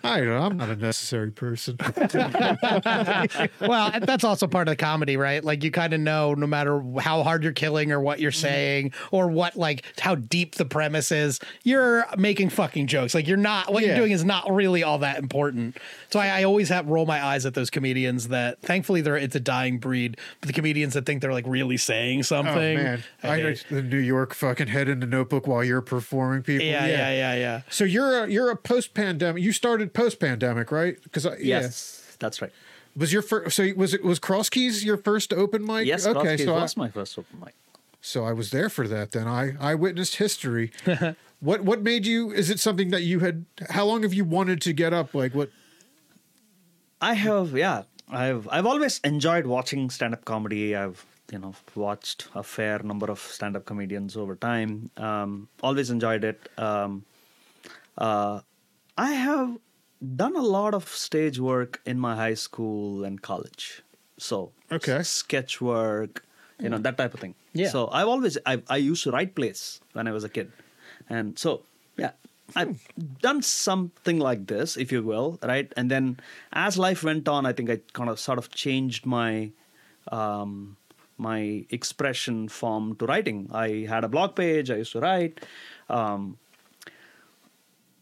E: I don't know. I'm not a necessary person.
F: well, that's also part of the comedy, right? Like you kind of know no matter how hard you're killing or what you're mm-hmm. saying or what like how deep the premise is, you're making fucking jokes. Like you're not what
E: Yeah.
F: you're doing is not really all that important. So I, I always have roll my eyes at those comedians that thankfully they're it's a dying breed, but the comedians that think they're like really saying
E: Oh
F: something.
E: man,
F: I
E: I,
F: hate-
E: the New York fucking head in the notebook while you're performing people.
F: yeah, yeah, yeah, yeah.
E: So you're a, you're a post pandemic. You started post pandemic, right? Because
G: yes that's right
E: was your first. So was it was Cross Keys your first open mic?
G: yes
E: Okay,
G: okay
E: so I,
G: my first open mic
E: so I was there for that. Then I I witnessed history. what what made you? Is it something that you had? How long have you wanted to get up? Like what?
G: I have, yeah. I've I've always enjoyed watching stand-up comedy. I've you know watched a fair number of stand-up comedians over time. Um, always enjoyed it. Um, uh, I have done a lot of stage work in my high school and college. So
E: Okay.
G: s- sketch work, you know that type of thing.
F: Yeah.
G: So I've always I I used to write plays when I was a kid, and so yeah. I've done something like this, if you will, right? And then as life went on, I think I kind of sort of changed my um, my expression form to writing. I had a blog page. I used to write. Um,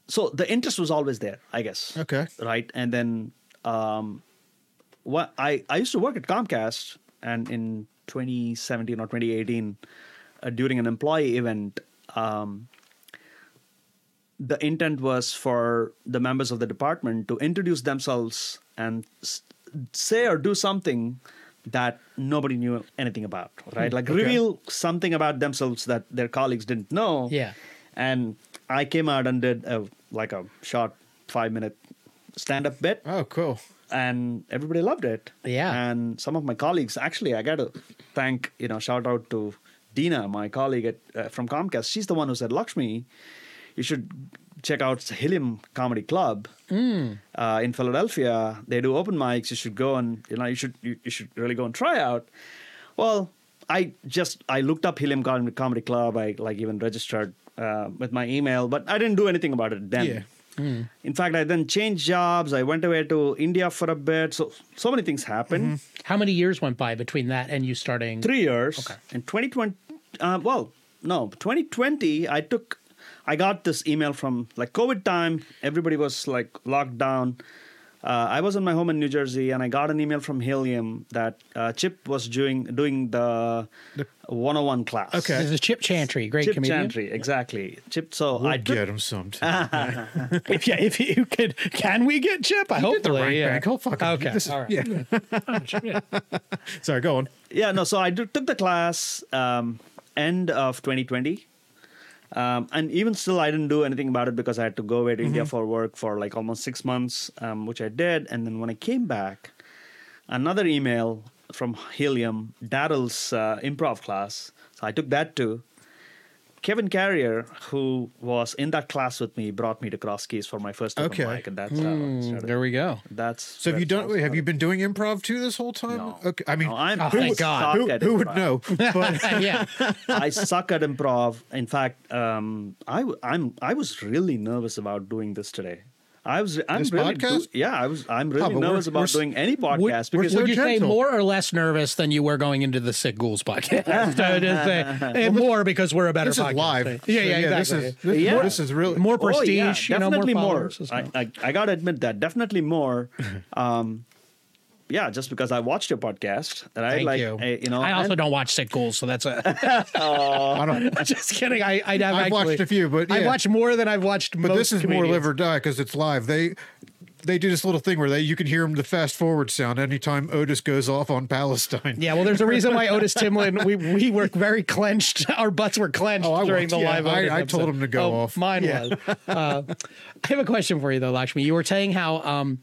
G: so the interest was always there, I guess.
E: Okay.
G: Right, and then um, what I I used to work at Comcast, and in 2017 or 2018, uh, during an employee event. Um, the intent was for the members of the department to introduce themselves and say or do something that nobody knew anything about right like reveal something about themselves that their colleagues didn't know
F: Yeah.
G: and i came out and did a, like a short five minute stand-up bit
E: Oh, cool.
G: and everybody loved it.
F: Yeah.
G: And some of my colleagues, actually, I got to thank, you know, shout out to Dina, my colleague at, uh, from Comcast. She's the one who said, Lakshmi, you should check out Helium Comedy Club uh, in Philadelphia. They do open mics. You should go and, you know, you should, you, you should really go and try out. Well, I just, I looked up Helium Com- Comedy Club. I like even registered uh, with my email, but I didn't do anything about it then.
E: Yeah.
G: In fact, I then changed jobs. I went away to India for a bit. So so many things happened.
F: How many years went by between that and you starting?
G: Three years. Okay. In 2020, uh, well, no, 2020, I took, I got this email from like COVID time. Everybody was like locked down. Uh, I was in my home in New Jersey, and I got an email from Helium that uh, Chip was doing doing the, 101 class.
E: Okay.
F: This is Chip Chantry, great
G: Chip
F: comedian.
G: Chantry, exactly. Chip. So
E: We'll
G: I took,
E: get him sometime.
F: If, yeah, if you could, can we get Chip? I hope
E: the right bank. He'll fucking-
F: Okay,
E: this is-
F: all right.
E: yeah. Sorry, go on.
G: yeah no so i do, took the class um, end of 2020 Um, and even still, I didn't do anything about it because I had to go away to India
F: Mm-hmm.
G: for work for like almost six months, um, which I did. And then when I came back, another email from Helium, Daryl's uh, improv class. So I took that too. Kevin Carrier, who was in that class with me, brought me to Cross Keys for my first open
E: Okay.
G: mic, and that's how it started.
F: Hmm, There we go.
G: That's
E: So have you done? Have you been doing improv too this whole time?
G: No.
E: Okay. I mean,
G: No, I'm
F: Oh,
G: who
F: God.
E: who, who would know? But
F: yeah.
G: I suck at improv. In fact, um, I I'm I was really nervous about doing this today. I was I'm
E: This
G: really
E: podcast?
G: yeah I was I'm
E: Oh,
G: really
E: but we're-
G: nervous about doing any podcast
E: we're
G: because
E: so
F: Would you say
E: gentle.
F: more or less nervous than you were going into the Sick Ghouls podcast? Uh, just say, eh, more because we're a better
E: this is live.
F: Yeah,
E: So,
F: yeah,
E: This
F: exactly.
E: is this,
G: Yeah.
E: this is really
F: more
G: Oh,
F: prestige,
G: yeah,
F: you know, more
G: definitely more. I. I, I gotta admit that definitely more. Um, yeah, just because I watched your podcast, right?
F: Thank
G: like,
F: you.
G: eh, you know,
F: I also
G: and-
F: don't watch Sick Ghouls, so that's a.
E: I don't.
F: just kidding. I, I have
E: I've
F: actually,
E: watched a few, but
F: I watch more than I've watched.
E: But
F: most
E: this is more live or die because it's live. They they do this little thing where they you can hear them the fast forward sound anytime Otis goes off on Palestine.
F: Yeah, well, there's a reason why Otis Timlin we we were very clenched. Our butts were clenched
E: Oh,
F: during
E: was,
F: the
E: yeah.
F: live.
E: I-
F: Otis
E: I told him to go
F: Oh,
E: off.
F: Mine was. Uh, I have a question for you though, Lakshmi. You were saying how. Um,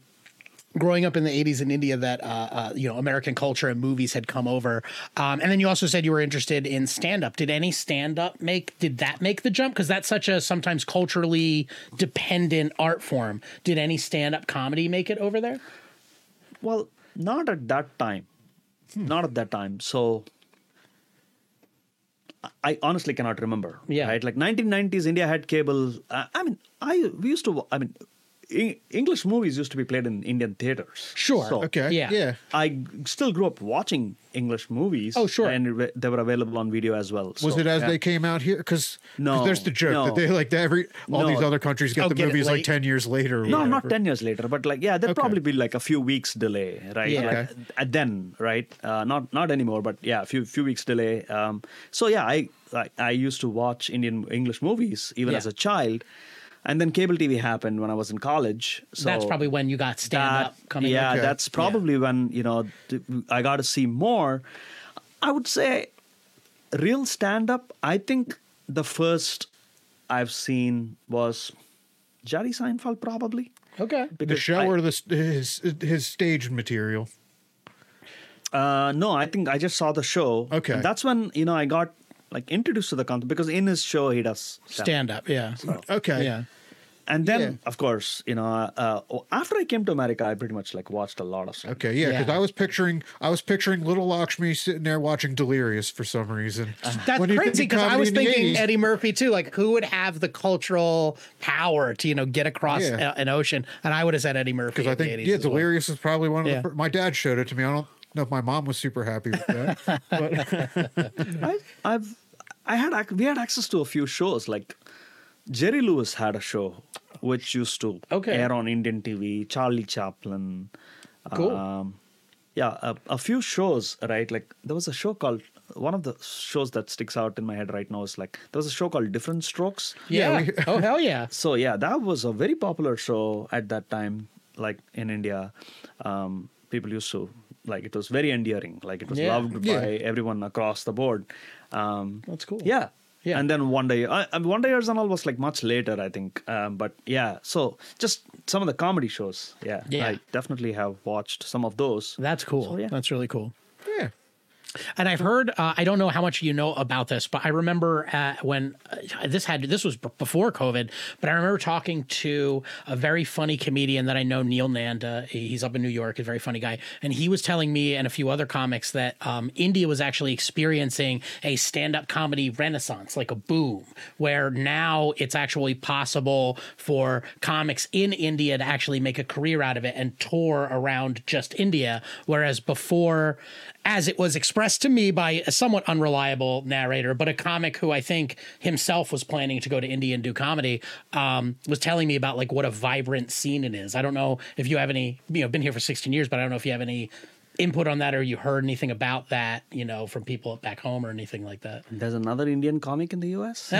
F: Growing up in the '80s in India, that uh, uh, you know American culture and movies had come over, um, and then you also said you were interested in stand-up. Did any stand-up make? Did that make the jump? Because that's such a sometimes culturally dependent art form. Did any stand-up comedy make it over there?
G: Well, not at that time. Not at that time. So I- I honestly cannot remember.
F: Yeah.
G: Right? Like 1990s, India had cable. Uh, I mean, I we used to. I mean, Eng- English movies used to be played in Indian theaters.
F: Sure.
G: So
E: Okay.
F: Yeah.
E: Yeah.
G: I still grew up watching English movies.
F: Oh, sure.
G: And re- they were available on video as well.
E: Was
G: So,
E: it as
G: yeah.
E: they came out here? Because
G: No,
E: there's the joke
G: no.
E: that they like every all
G: No.
E: these other countries get the
F: get
E: movies
F: late.
E: like ten years later. Or
G: No,
E: whatever.
G: not ten years later, but like yeah, there'd
E: Okay.
G: probably be like a few weeks delay, right?
F: Yeah.
G: Like,
E: Okay.
G: at then, right? Uh, not not anymore, but yeah, a few few weeks delay. Um, so yeah, I, I I used to watch Indian English movies even
F: Yeah.
G: as a child, and then cable TV happened when I was in college. So
F: that's probably when you got stand-up coming.
G: Yeah,
E: Okay.
G: that's probably when you know I got to see more. I would say real stand up. I think the first I've seen was Jerry Seinfeld, probably.
F: Okay.
E: The show
G: I-
E: or the his his staged material.
G: Uh, no, I think I just saw the show.
E: Okay.
G: And that's when you know I got like introduced to the concept because in his show he does
F: Stand up, yeah.
E: Okay.
F: Yeah.
G: And then,
E: Yeah.
G: of course, you know, uh, after I came to America, I pretty much like watched a lot of stuff.
E: Okay, yeah, because
F: Yeah.
E: I was picturing I was picturing little Lakshmi sitting there watching Delirious for some reason.
F: That's
E: When
F: crazy because I was thinking
E: 80s
F: Eddie Murphy too. Like, who would have the cultural power to you know get across
E: Yeah.
F: a- an ocean? And I would have said Eddie Murphy.
E: Because I
F: in the
E: think
F: 80s
E: yeah,
F: as well.
E: Delirious is probably one of
F: Yeah.
E: the. My dad showed it to me. I don't know if my mom was super happy with that.
G: I, I've I had we had access to a few shows like Jerry Lewis had a show which used to
F: Okay.
G: air on Indian TV. Charlie Chaplin,
F: Cool.
G: Um, yeah, a, a few shows, right? Like there was a show called one of the shows that sticks out in my head right now is like there was a show called Diff'rent Strokes.
F: Yeah.
E: we-
F: oh hell yeah.
G: So yeah, that was a very popular show at that time, like in India. Um, people used to like it was very endearing. Like it was
F: Yeah.
G: loved
E: Yeah.
G: by everyone across the board. Um,
F: That's cool.
G: Yeah.
F: Yeah.
G: And then one day, I, I mean, one day years and all was like much later, I think. Um, but yeah, so just some of the comedy shows. Yeah,
F: Yeah.
G: I definitely have watched some of those.
F: That's cool.
G: So, yeah.
F: That's really cool.
E: yeah,
F: And I've heard, uh, I don't know how much you know about this, but I remember uh, when uh, this had, this was b- before COVID, but I remember talking to a very funny comedian that I know, Neil Nanda. He's up in New York, a very funny guy. And he was telling me and a few other comics that um, India was actually experiencing a stand up comedy renaissance, like a boom, where now it's actually possible for comics in India to actually make a career out of it and tour around just India. Whereas before, as it was expressed to me by a somewhat unreliable narrator, but a comic who I think himself was planning to go to India and do comedy, um, was telling me about like what a vibrant scene it is. I don't know if you have any, you know, been here for 16 years, but I don't know if you have any input on that, or you heard anything about that, you know, from people back home or anything like that?
G: There's another Indian comic in the US.
F: you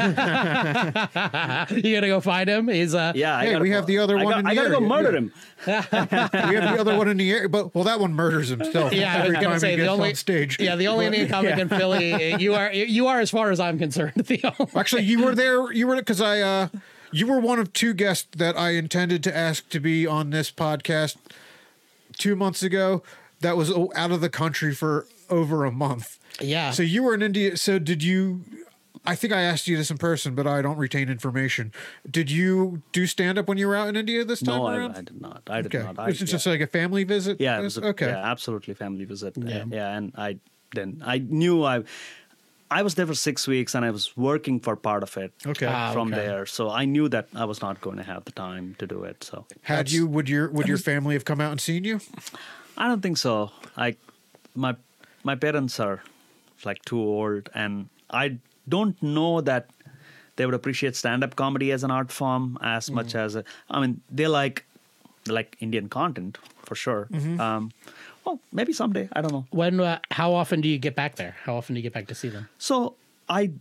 F: gotta go find him. He's uh,
G: Yeah,
E: Hey, we
G: go-
E: have the other
G: I
E: one
G: got-
E: in
G: I
E: the
G: gotta go murder him.
E: we have the other one in the air, but well, that one murders himself.
F: Yeah, I was gonna
E: time
F: say the only
E: on stage.
F: Yeah, the only Indian comic in Philly. You are you are as far as I'm concerned. The only.
E: Actually, you were there. You were because I. uh You were one of two guests that I intended to ask to be on this podcast two months ago. That was out of the country for over a month.
F: Yeah.
E: So you were in India. So did you? I think I asked you this in person, but I don't retain information. Did you do stand up when you were out in India this time
G: No, I,
E: around?
G: I did not. I did
E: okay,
G: not. I,
E: was it
G: yeah.
E: just like a family visit?
G: Yeah, was a,
E: okay.
G: Yeah, absolutely family visit.
F: Yeah.
G: Yeah, yeah, and I then I knew I I was there for six weeks and I was working for part of it.
E: Okay.
F: Ah,
G: from
F: okay.
G: there, so I knew that I was not going to have the time to do it. So
E: Had you? Would your Would your family have come out and seen you?
G: I don't think so. I my my parents are like too old, and I don't know that they would appreciate stand-up comedy as an art form as much as a, I mean they like they like Indian content for sure. Um, well, maybe someday. I don't know.
F: When? Uh, how often do you get back there? How often do you get back to see them?
G: So I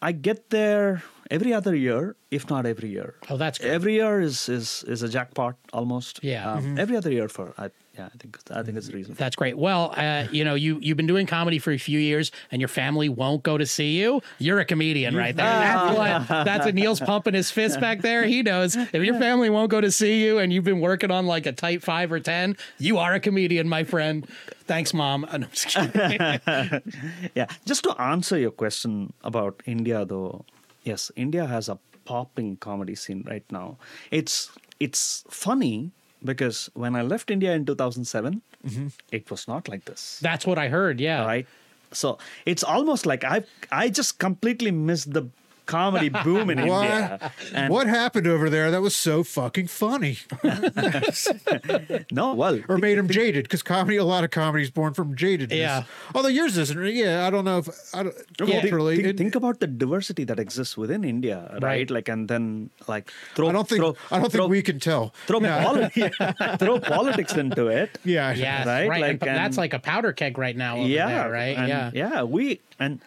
G: I get there every other year, if not every year.
F: Oh, that's good.
G: Every year is is is a jackpot almost.
F: Yeah.
G: Um, Every other year for I yeah I think I think it's reasonable.
F: That's great. Well, uh, you know, you you've been doing comedy for a few years, and your family won't go to see you. You're a comedian, right there. That's what. That's what Neil's pumping his fist back there. He knows if your family won't go to see you, and you've been working on like a tight five or ten, you are a comedian, my friend. Thanks, mom. Uh, no, just.
G: Yeah, just to answer your question about India, though, yes, India has a popping comedy scene right now. It's it's funny because when I left India in 2007, mm-hmm. it was not like this.
F: That's what I heard. Yeah.
G: right? So it's almost like I I just completely missed the comedy boom in India.
E: What?
G: And
E: what happened over there that was so fucking funny,
G: No, well,
E: or made him jaded? Because comedy, a lot of comedy is born from jadedness.
F: Yeah.
E: Although yours isn't. Yeah, I don't know if I don't,
G: Yeah,
E: culturally.
G: think,
E: it-
G: think about the diversity that exists within India, right?
F: Right.
G: Like, and then like throw.
E: I don't think.
G: throw,
E: I don't
G: throw,
E: think we can tell.
G: throw, poli- throw politics into it.
E: Yeah.
F: Yeah,
G: Right,
F: right.
G: like,
F: and that's like a powder keg right now. Over
G: yeah,
F: there, right.
G: and-
F: yeah,
G: yeah. We and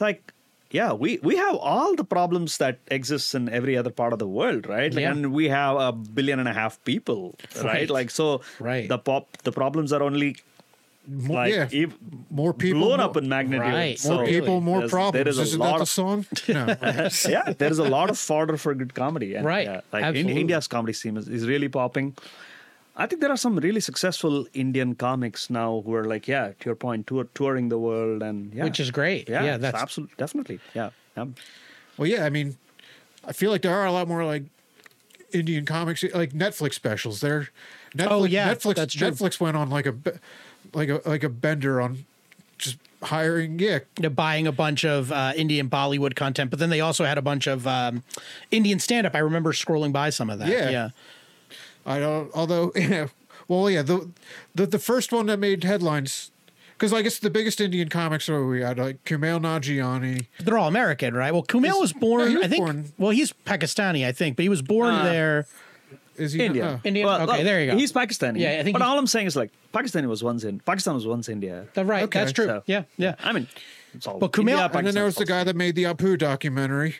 G: like. Yeah, we, we have all the problems that exists in every other part of the world, right? Like,
F: Yeah.
G: And we have a billion and a half people, right?
F: Right.
G: Like so,
F: Right.
G: the pop the problems are only
E: More,
G: like
E: yeah.
G: ev-
E: more people.
G: blown
E: more,
G: up in magnitude.
F: Right.
G: So
E: More people, more problems.
G: There is a
E: Isn't
G: lot
E: that the
G: of
E: song? No.
G: yeah, there is a lot of fodder for good comedy. And,
F: Right,
G: Yeah, like in,
F: absolutely.
G: India's comedy scene is, is really popping. I think there are some really successful Indian comics now who are like, yeah, to your point, tour, touring the world and yeah,
F: which is great.
G: yeah,
F: Yeah, that's
G: absolutely definitely yeah. yeah.
E: Well, yeah. I mean, I feel like there are a lot more like Indian comics, like Netflix specials. There. Netflix,
F: Oh, yeah,
E: Netflix.
F: that's true.
E: Netflix went on like a, like a like a bender on just hiring. Yeah.
F: They're buying a bunch of uh, Indian Bollywood content, but then they also had a bunch of um, Indian stand up. I remember scrolling by some of that.
E: Yeah.
F: yeah.
E: I don't. Although, yeah, well, yeah, the the the first one that made headlines, because I guess the biggest Indian comics are we had like Kumail Nanjiani.
F: They're all American, right? Well, Kumail was born,
E: yeah, was
F: I think.
E: born-
F: Well, he's Pakistani, I think, but he was born
G: Uh,
F: there.
E: Is he
G: India.
E: uh,
F: Indian.
G: Well,
F: okay,
G: well,
F: there you go.
G: He's Pakistani.
F: Yeah, I think
G: But all I'm saying is like Pakistani was once in Pakistan was once India.
F: The- right,
E: Okay.
F: that's true.
G: So,
F: yeah, yeah.
G: I mean, it's all.
F: But Kumail-
G: India,
E: and then there was the guy that made the Apu documentary.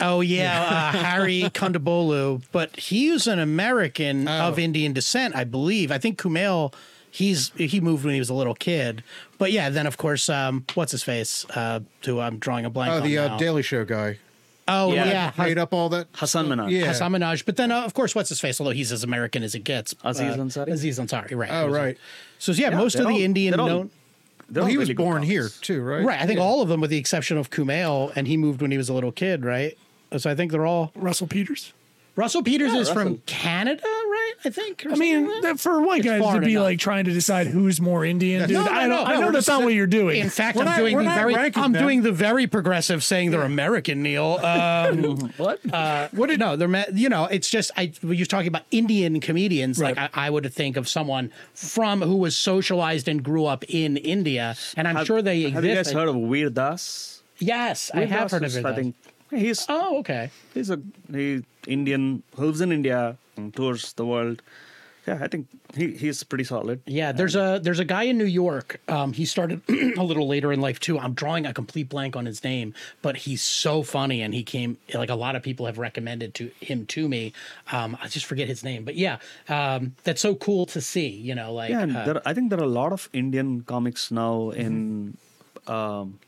F: Oh yeah, uh, Hari Kondabolu, but he's an American
E: Oh.
F: of Indian descent, I believe. I think Kumail, he's he moved when he was a little kid. But yeah, then of course, um, what's his face? Uh, who I'm drawing a blank
E: Oh,
F: on
E: the
F: now.
E: uh, Daily Show guy.
F: oh
G: Yeah.
F: yeah,
E: Made up all that.
G: Hassan Minhaj.
E: Yeah.
F: Hassan Minhaj. But then, uh, of course, what's his face? Although he's as American as it gets.
G: Aziz
F: uh,
G: Ansari?
F: Aziz Ansari, right.
E: Oh, right.
F: So yeah,
G: Yeah,
F: most of the
G: all-
F: Indian
G: they're
F: known.
G: They're
E: Well, he was
G: really good
E: born here too, right?
F: Right. I think
E: Yeah.
F: all of them, with the exception of Kumail, and he moved when he was a little kid, right? So I think they're all.
H: Russell Peters.
F: Russell Peters
G: Yeah,
F: is from Canada, right? I think.
H: I mean,
F: like that?
H: that- for white
F: It's
H: guys to be
F: enough.
H: like trying to decide who's more Indian, dude.
E: No,
F: no,
H: I,
F: no,
H: don't,
F: no,
H: I know
E: we're
H: that's not what you're doing.
F: In fact,
E: We're
F: I'm
E: not-
F: doing the very I'm
E: them.
F: doing the very progressive saying they're American, Neil. Um,
H: what?
F: uh, what did no? They're you know, it's just I when you're talking about Indian comedians. Like I, I would think of someone from who was socialized and grew up in India, and I'm
G: Have-
F: sure they exist.
G: Have you guys heard of Veer Das?
F: Yes, I have
G: Das
F: heard of
G: is,
F: it.
G: I think he's
F: Oh, okay.
G: he's a he Indian who lives in India and tours the world. yeah, I think he he's pretty solid.
F: Yeah, there's a there's a guy in New York. Um, he started a little later in life too. I'm drawing a complete blank on his name, but he's so funny, and he came like a lot of people have recommended to him to me. Um, I just forget his name, but yeah, um, that's so cool to see. You know, like
G: Yeah,
F: uh,
G: there, I think there are a lot of Indian comics now in um,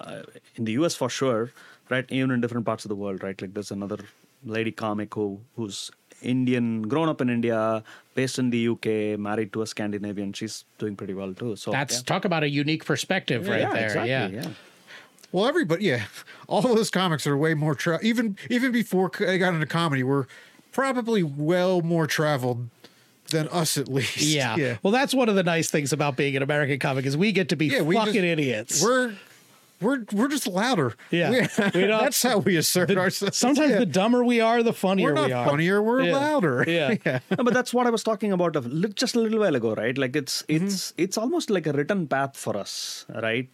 G: uh, in the US for sure, right? Even in different parts of the world, right? Like there's another lady comic who who's Indian, grown up in India, based in the UK, married to a Scandinavian. She's doing pretty well too. So
F: that's
G: yeah.
F: talk about a unique perspective right
G: yeah,
F: there.
G: exactly,
F: yeah.
G: yeah.
E: Well, everybody, yeah, all those comics are way more tra- even even before I got into comedy, were probably well more traveled than us at least.
F: Yeah.
E: yeah.
F: Well, that's one of the nice things about being an American comic is we get to be
E: Yeah, we
F: fucking
E: just-
F: idiots.
E: We're we're we're just louder.
F: Yeah.
E: We-
F: We
E: that's how we assert ourselves.
F: Sometimes
E: Yeah.
F: the dumber we are, the funnier
E: we're not
F: we are.
E: funnier. We're
F: Yeah.
E: louder.
F: Yeah.
G: No, but that's what I was talking about of just a little while ago, right? Like it's mm-hmm. it's it's almost like a written path for us, right?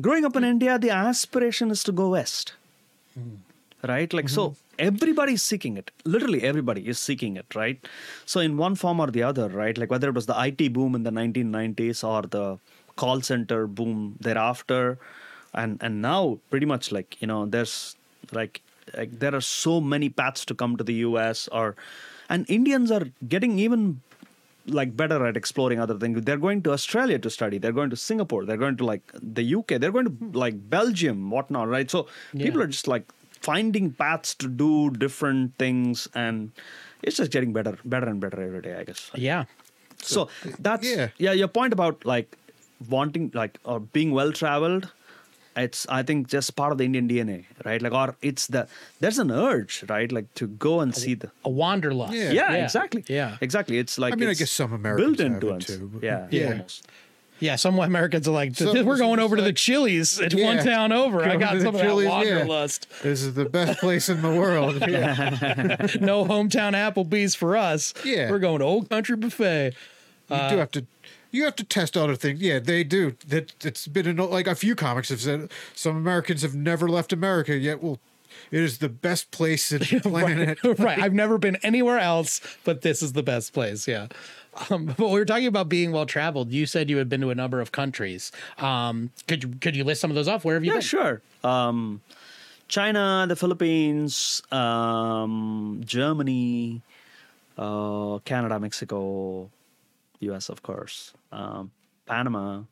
G: Growing up in India, the aspiration is to go west, mm-hmm. right? Like so, mm-hmm. everybody's seeking it. Literally, everybody is seeking it, right? So in one form or the other, right? Like whether it was the IT boom in the 1990s or the call center boom thereafter, and and now pretty much like you know, there's like like there are so many paths to come to the US or and Indians are getting even like better at exploring other things. They're going to Australia to study. They're going to Singapore. They're going to like the UK. They're going to like Belgium, whatnot, right? So people are just like finding paths to do different things, and it's just getting better, better and better every day, I guess.
F: Yeah.
G: So that's
E: yeah.
G: yeah. Your point about like wanting like or being well traveled. It's I think just part of the Indian DNA, right? Like or it's the there's an urge, right? Like to go and see the
F: A wanderlust.
E: Yeah.
G: yeah, exactly.
F: Yeah.
G: exactly. It's like
E: I mean, I guess some Americans
G: built
E: have
G: into
E: it too, but-
G: Yeah,
E: Yeah.
G: almost.
F: Yeah, some Americans are like,
E: So-
F: we're going
E: it's
F: over to the
E: like-
F: Chili's at one town over. I got
E: to the
F: some of
E: Chili's,
F: that
E: yeah.
F: wanderlust.
E: This is the best place in the world. Yeah.
F: No hometown Applebee's for us.
E: Yeah.
F: We're going to Old Country Buffet.
E: You do have to. You have to test other things. Yeah, they do. That it's been in, like a few comics have said. Some Americans have never left America yet. Well, it is the best place in the planet.
F: right. I've never been anywhere else, but this is the best place. Yeah. Um, but we were talking about being well traveled. You said you had been to a number of countries. Um, could you could you list some of those off? Where have you been?
G: Yeah,
F: been?
G: sure. Um, China, the Philippines, um, Germany, uh, Canada, Mexico, U.S. of course, um, Panama.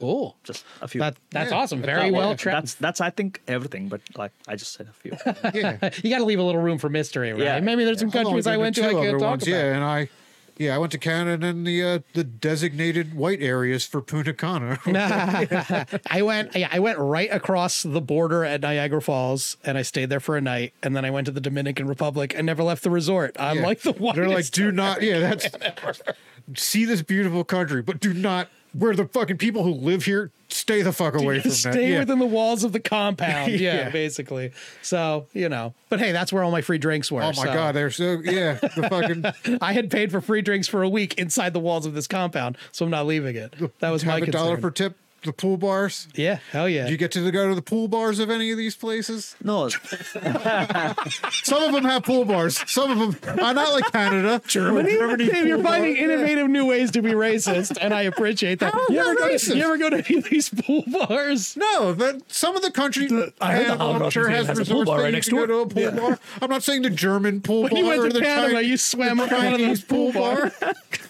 F: Cool.
G: Just a few.
F: That that's
E: Yeah.
F: awesome. Very
G: That-
F: well traveled.
G: That's that's I think everything, but like I just said a few.
E: Yeah.
F: You got to leave a little room for mystery, right?
G: Yeah.
F: Maybe there's some
E: I've only
F: countries I went to I
E: other
F: can't talk
E: ones,
F: about.
E: Yeah, and I, yeah, I went to Canada and the uh, the designated white areas for Punta Cana.
F: I went yeah, I went right across the border at Niagara Falls and I stayed there for a night and then I went to the Dominican Republic and never left the resort. I'm
E: Yeah.
F: like the one.
E: They're like, do not. Yeah, that's see this beautiful country, but do not. Where the fucking people who live here stay the fuck away from that.
F: stay
E: Yeah.
F: within the walls of the compound. Yeah,
E: Yeah.
F: basically. So, you know. But hey, that's where all my free drinks were.
E: Oh my
F: so
E: god, they're so yeah. The fucking
F: I had paid for free drinks for a week inside the walls of this compound, so I'm not leaving it. That was my
E: have a dollar
F: concern.
E: per tip. The pool bars.
F: Yeah, hell yeah.
E: Did you get to go to the pool bars of any of these places?
G: no,
E: Some of them have pool bars. Some of them are not like Canada.
F: Germany, Germany Dave, you're finding innovative new ways to be racist, and I appreciate that.
E: How
F: You
E: am
F: ever, go to, you ever go to any of these pool bars?
E: No, but some of the country,
H: I heard the
E: and I'm sure has
H: has a pool bar
E: that
H: right next door.
E: to a pool bar. I'm not saying the German pool
F: When
E: bar
F: you went
E: or
F: to
E: the
F: Panama,
E: Chi-
F: you swam
E: around
F: up one
E: Chinese
F: those pool
E: bar.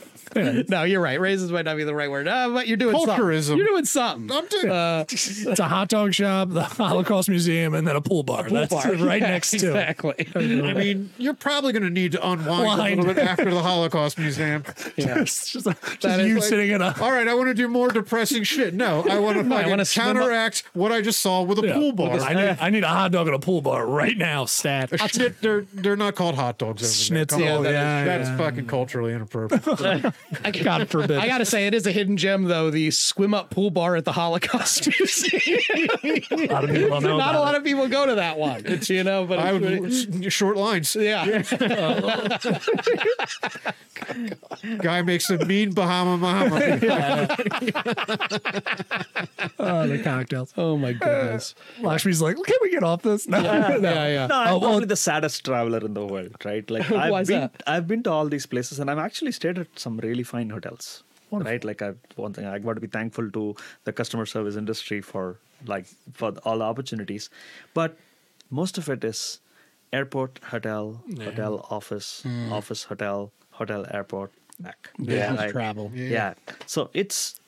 F: No, you're right. Racist might not be the right word, uh, but you're doing
E: Culturism.
F: something. You're doing something.
E: I'm doing.
F: Uh,
H: It's a hot dog shop, the Holocaust Museum, and then a pool bar. That's
F: bar.
H: right
F: Yeah,
H: next to it.
F: exactly.
E: I mean, you're probably going to need to unwind
H: Wind.
E: a little bit after the Holocaust Museum.
H: It's just, just
F: is
H: you
F: like-
H: sitting in a.
E: All right, I want to do more depressing shit. No, I want to
F: I wanna
E: counteract what I just saw with a
H: Yeah.
E: pool bar.
H: I need, I need a hot dog at a pool bar right now, stat.
E: They're they're not called hot dogs over there.
H: Schnitzel,
E: on,
H: yeah,
E: that is- that is fucking culturally inappropriate.
H: God forbid.
F: I gotta say, it is a hidden gem, though. The swim up pool bar at the Holocaust Museum.
H: a lot of people don't know
F: Not
H: about
F: a lot
H: it.
F: of people go to that one. It's you know, but
E: I
F: it's
E: would short lines.
F: yeah.
E: Guy makes a mean Bahama Mama.
H: Oh, the cocktails.
F: Oh my goodness.
H: Lakshmi's like, can we get off this? No,
F: Yeah, yeah.
G: No, I'm
H: Oh, well-
G: probably the saddest traveler in the world, right? Like I've
F: Why is
G: been,
F: that?
G: I've been to all these places, and I've actually stayed at some really fine hotels, right? Like I, one thing I got to be thankful to the customer service industry for like for all the opportunities, but most of it is airport, hotel, hotel, office,
F: Hmm.
G: office, hotel, hotel, airport, back.
F: Yeah,
G: Right?
F: travel.
G: Yeah. So it's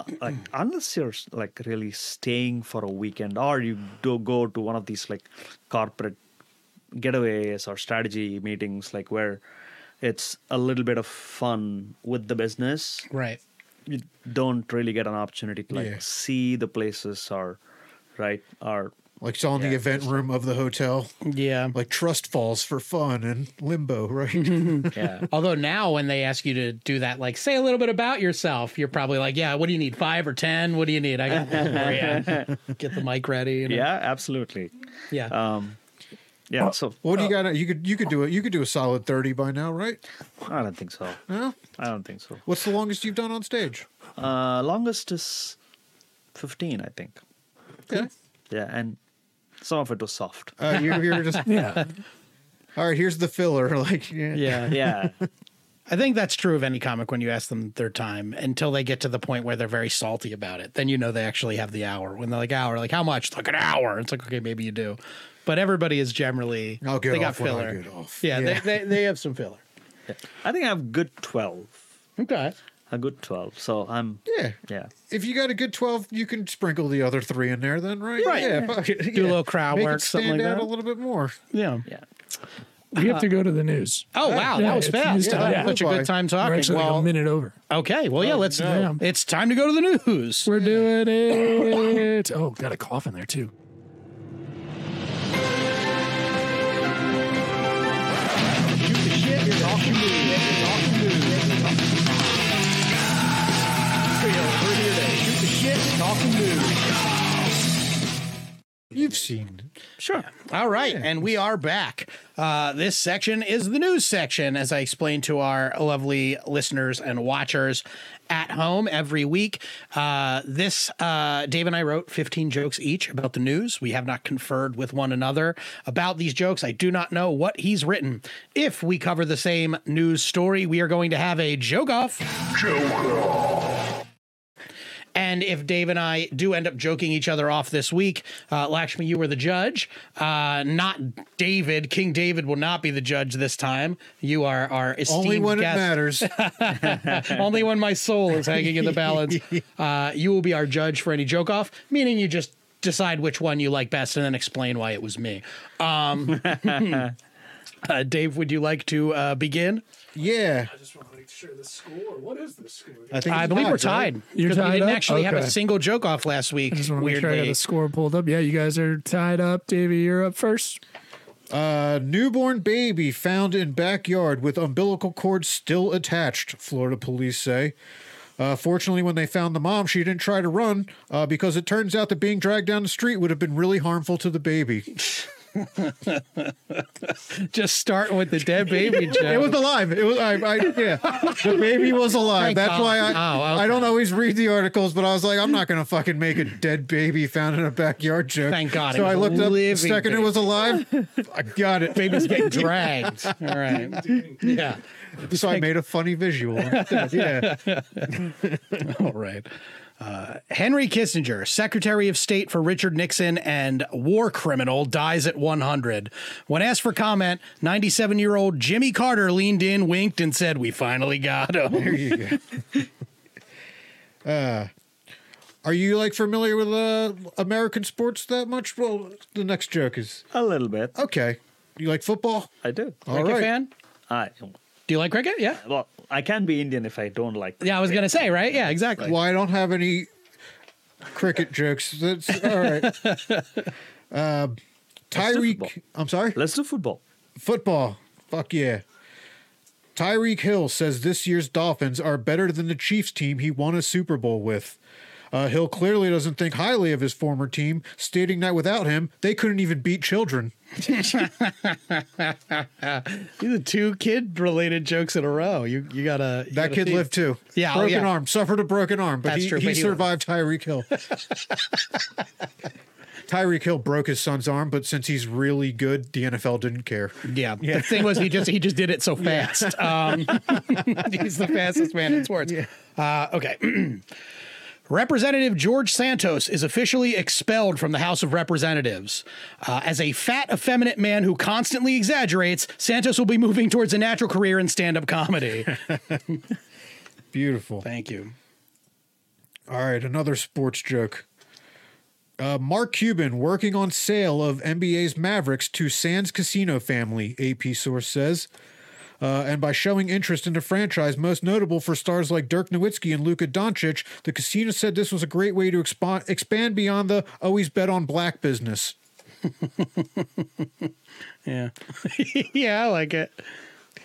G: uh, like unless you're like really staying for a weekend or you do go to one of these like corporate getaways or strategy meetings like where it's a little bit of fun with the business
F: Right.
G: you don't really get an opportunity to like
E: Yeah.
G: see the places or right or
E: like it's on the
G: Yeah.
E: event room of the hotel.
F: Yeah.
E: Like trust falls for fun and limbo, right?
G: yeah
F: Although now, when they ask you to do that, like say a little bit about yourself, you're probably like, "Yeah, what do you need? Five or ten? What do you need? I got for. Get the mic ready." You know?
G: yeah absolutely
F: yeah.
G: um yeah so
E: what do you got? You could you could do it. You could do a solid thirty by now, right?
G: i don't think so
E: No.
G: i don't think so
E: What's the longest you've done on stage?
G: Uh, longest is 15, I think.
E: Okay.
G: Yeah, and some of it was soft.
E: Uh, you're, you're just
H: Yeah.
E: all right. Here's the filler. Like yeah.
F: yeah.
G: Yeah,
F: I think that's true of any comic when you ask them their time until they get to the point where they're very salty about it. Then you know they actually have the hour. When they're like hour, like how much? Like an hour. It's like okay, maybe you do, but everybody is generally oh,
E: I'll get
F: they got
E: off when I
F: filler.
E: get off.
F: Yeah,
E: Yeah.
F: They, they they have some filler.
G: I think I have good 12.
F: Okay.
G: A good 12. So I'm,
E: Yeah.
G: yeah.
E: If you got a good twelve, you can sprinkle the other three in there. Then right?
F: Right.
E: Yeah. fuck it.
F: Do a little crowd
E: Make
F: work,
E: it
F: something
E: stand
F: like
E: out
F: that.
E: a little bit more.
F: Yeah.
G: Yeah.
H: We have to go to the news.
F: Oh wow,
H: Yeah,
F: that was
H: it's
F: fast.
H: news
F: Yeah, that was such a good time
H: We're
F: talking.
H: actually like
F: Well,
H: a minute over.
F: okay. Well, yeah. Oh, let's.
H: no.
F: It's time to go to the news.
H: We're doing it. Oh, got a cough in there too. Talking news.
E: You've seen.
F: Sure. All right. And we are back. Uh, this section is the news section, as I explained to our lovely listeners and watchers at home every week. Uh, this, uh, Dave and I wrote 15 jokes each about the news. We have not conferred with one another about these jokes. I do not know what he's written. If we cover the same news story, we are going to have a joke off. And if Dave and I do end up joking each other off this week, uh, Lakshmi, you were the judge. Uh, not David. King David will not be the judge this time. You are our esteemed
E: Only when
F: guest.
E: it matters.
F: Only when my soul is hanging in the balance. Uh, you will be our judge for any joke off, meaning you just decide which one you like best and then explain why it was me. Um, uh, Dave, would you like to uh, begin?
E: yeah.
H: I just want to make the score. What is the score?
E: I think
F: I
E: it's
F: believe we're
E: right?
F: tied.
H: You're
F: because we didn't
H: up?
F: actually have a single joke off last week.
H: I just want to make sure I got
F: weirdly.
H: the score pulled up. Yeah, you guys are tied up. Davey, you're up first.
E: Uh, newborn baby found in backyard with umbilical cord still attached, Florida police say. Uh, fortunately, when they found the mom, she didn't try to run uh, because it turns out that being dragged down the street would have been really harmful to the baby.
F: Just starting with the dead baby joke.
E: It was alive. It was. I, I yeah. The baby was alive.
F: Thank
E: That's
F: God.
E: why I.
F: Oh, okay.
E: I don't always read the articles, but I was like, I'm not gonna fucking make a dead baby found in a backyard joke.
F: Thank God,
E: So I looked up the second it was alive. I got it.
F: Baby's getting dragged. All right. Yeah.
E: So I made a funny visual. Yeah.
F: All right. Uh, Henry Kissinger, Secretary of State for Richard Nixon and war criminal, dies at 100. When asked for comment, 97 year old Jimmy Carter leaned in, winked, and said, We finally got him.
E: There you go. Uh, are you like familiar with uh, American sports that much? Well, the next joke is
G: A little bit.
E: okay. You like football?
G: I do.
E: All
F: Cricket
E: right.
F: fan?
G: I,
F: Do you like cricket? Yeah.
G: well, I can be Indian if I don't like.
F: Yeah, I was going to say, right? Yeah, exactly.
E: Well, I don't have any cricket jokes. That's all right. Uh. Tyreek, I'm sorry.
G: Let's do football.
E: Football. Fuck yeah. Tyreek Hill says this year's Dolphins are better than the Chiefs team he won a Super Bowl with. Uh, Hill clearly doesn't think highly of his former team, stating that without him, they couldn't even beat children.
F: These are two kid related jokes in a row. You you gotta you
E: That
F: gotta
E: kid
F: think-
E: lived too.
F: Yeah, oh,
E: broken
F: yeah.
E: arm, suffered a broken arm, but
F: That's
E: he,
F: true,
E: he
F: but he-
E: survived Tyreek Hill. Tyreek Hill broke his son's arm, but since he's really good, the NFL didn't care.
F: Yeah. The thing was, he just he just did it so fast. Um, he's the fastest man in sports. Uh, okay. Representative George Santos is officially expelled from the House of Representatives. Uh, as a fat, effeminate man who constantly exaggerates, Santos will be moving towards a natural career in stand up comedy.
E: Beautiful.
F: Thank you.
E: All right, another sports joke. Uh, Mark Cuban working on sale of NBA's Mavericks to Sands Casino family, AP source says. Uh, and by showing interest in the franchise, most notable for stars like Dirk Nowitzki and Luka Doncic, the casino said this was a great way to expo- expand beyond the always bet on black business.
F: Yeah. yeah, I like it.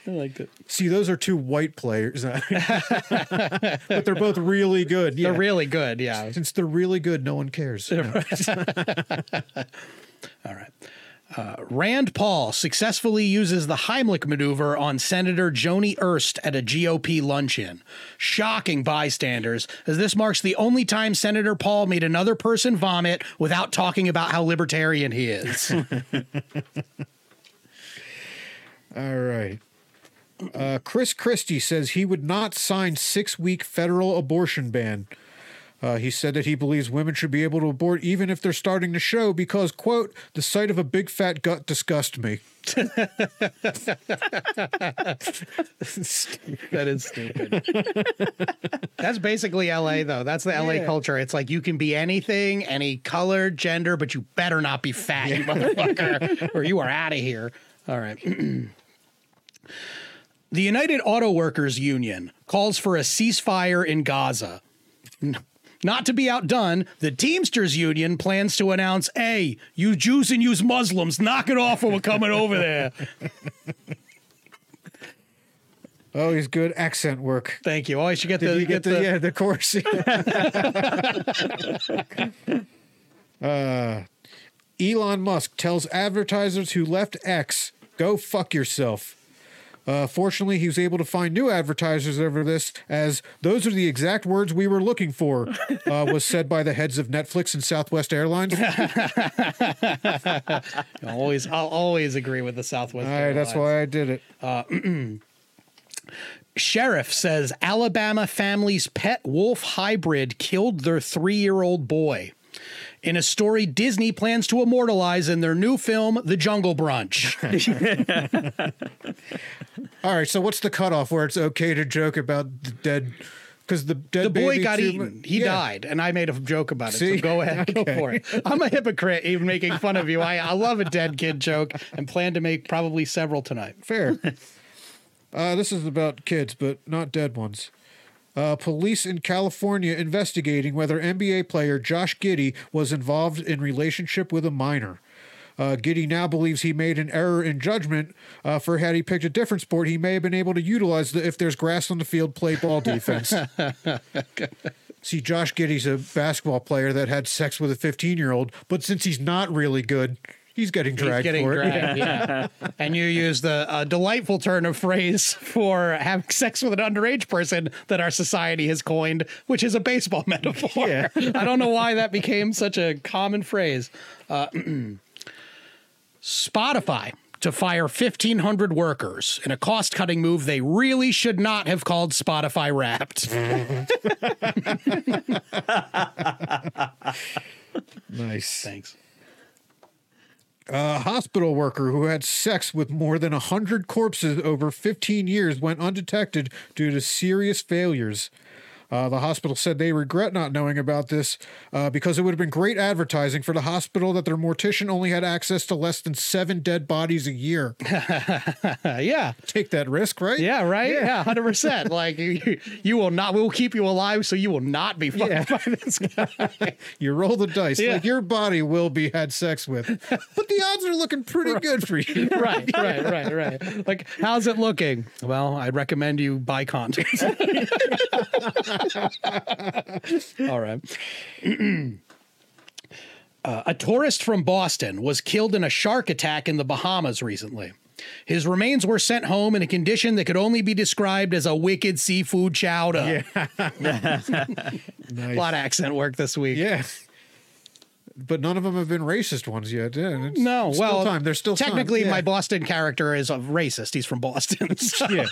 F: I liked it.
E: See, those are two white players, but they're both really good. Yeah.
F: They're really good. Yeah.
E: Since they're really good, no one cares.
F: All right. Uh, Rand Paul successfully uses the Heimlich maneuver on Senator Joni Ernst at a GOP luncheon. Shocking bystanders, as this marks the only time Senator Paul made another person vomit without talking about how libertarian he is.
E: All right. Uh, Chris Christie says he would not sign six week federal abortion ban. Uh, he said that he believes women should be able to abort even if they're starting to show because, quote, the sight of a big fat gut disgusts me.
F: that is stupid. That's basically LA, though. That's the LA culture. It's like you can be anything, any color, gender, but you better not be fat, you motherfucker, or you are out of here. All right. the United Auto Workers Union calls for a ceasefire in Gaza. Not to be outdone, the Teamsters Union plans to announce, hey, you Jews and you Muslims, knock it off or we're coming over there.
E: Oh, he's good accent work.
F: Thank you. Oh, I should get
E: Did
F: the,
E: you get the, yeah, the course? uh, Elon Musk tells advertisers who left X, go fuck yourself. Uh, fortunately, he was able to find new advertisers over this, as those are the exact words we were looking for, uh, was said by the heads of Netflix and Southwest Airlines. All
F: always, I'll always agree with the Southwest.
E: right, that's why I did it.
F: Sheriff says Alabama family's pet wolf hybrid killed their three year old boy. In a story Disney plans to immortalize in their new film, The Jungle Brunch.
E: All right, so what's the cutoff where it's okay to joke about the dead? Because the dead
F: the boy
E: baby
F: got
E: too
F: eaten. He
E: Yeah.
F: died, and I made a joke about it.
E: See?
F: So go ahead, go for it. I'm a hypocrite, even making fun of you. I, I love a dead kid joke and plan to make probably several tonight.
E: Fair. uh, this is about kids, but not dead ones. Uh, police in California investigating whether NBA player Josh Giddey was involved in relationship with a minor. Uh, Giddey now believes he made an error in judgment. Uh, for had he picked a different sport, he may have been able to utilize the if there's grass on the field, play ball defense. See, Josh Giddey's a basketball player that had sex with a 15 year old, but since he's not really good, he's getting
F: He's
E: dragged
F: getting
E: for it.
F: dragged, yeah. and you use the uh, delightful turn of phrase for having sex with an underage person that our society has coined, which is a baseball metaphor.
E: Yeah.
F: I don't know why that became such a common phrase. Uh, Spotify to fire 1,500 workers in a cost cutting move they really should not have called Spotify Wrapped.
E: Nice.
F: Thanks.
E: A hospital worker who had sex with more than 100 corpses over 15 years went undetected due to serious failures. Uh, the hospital said they regret not knowing about this uh, because it would have been great advertising for the hospital that their mortician only had access to less than seven dead bodies a year.
F: Yeah.
E: Take that risk, right?
F: Yeah, right? Yeah, 100%. like, you, you will not, we will keep you alive so you will not be fucked by this guy.
E: You roll the dice.
F: Yeah.
E: Like your body will be had sex with, but the odds are looking pretty good for you.
F: right, right, right, right. Like, how's it looking? Well, I'd recommend you buy condoms. All right. Uh, a tourist from Boston was killed in a shark attack in the Bahamas recently. His remains were sent home in a condition that could only be described as a wicked seafood chowder. A lot of accent work this week.
E: Yeah. But none of them have been racist ones yet. Yeah, it's
F: No, well,
E: time. There's still
F: technically
E: Yeah.
F: my Boston character is a racist. He's from Boston. so-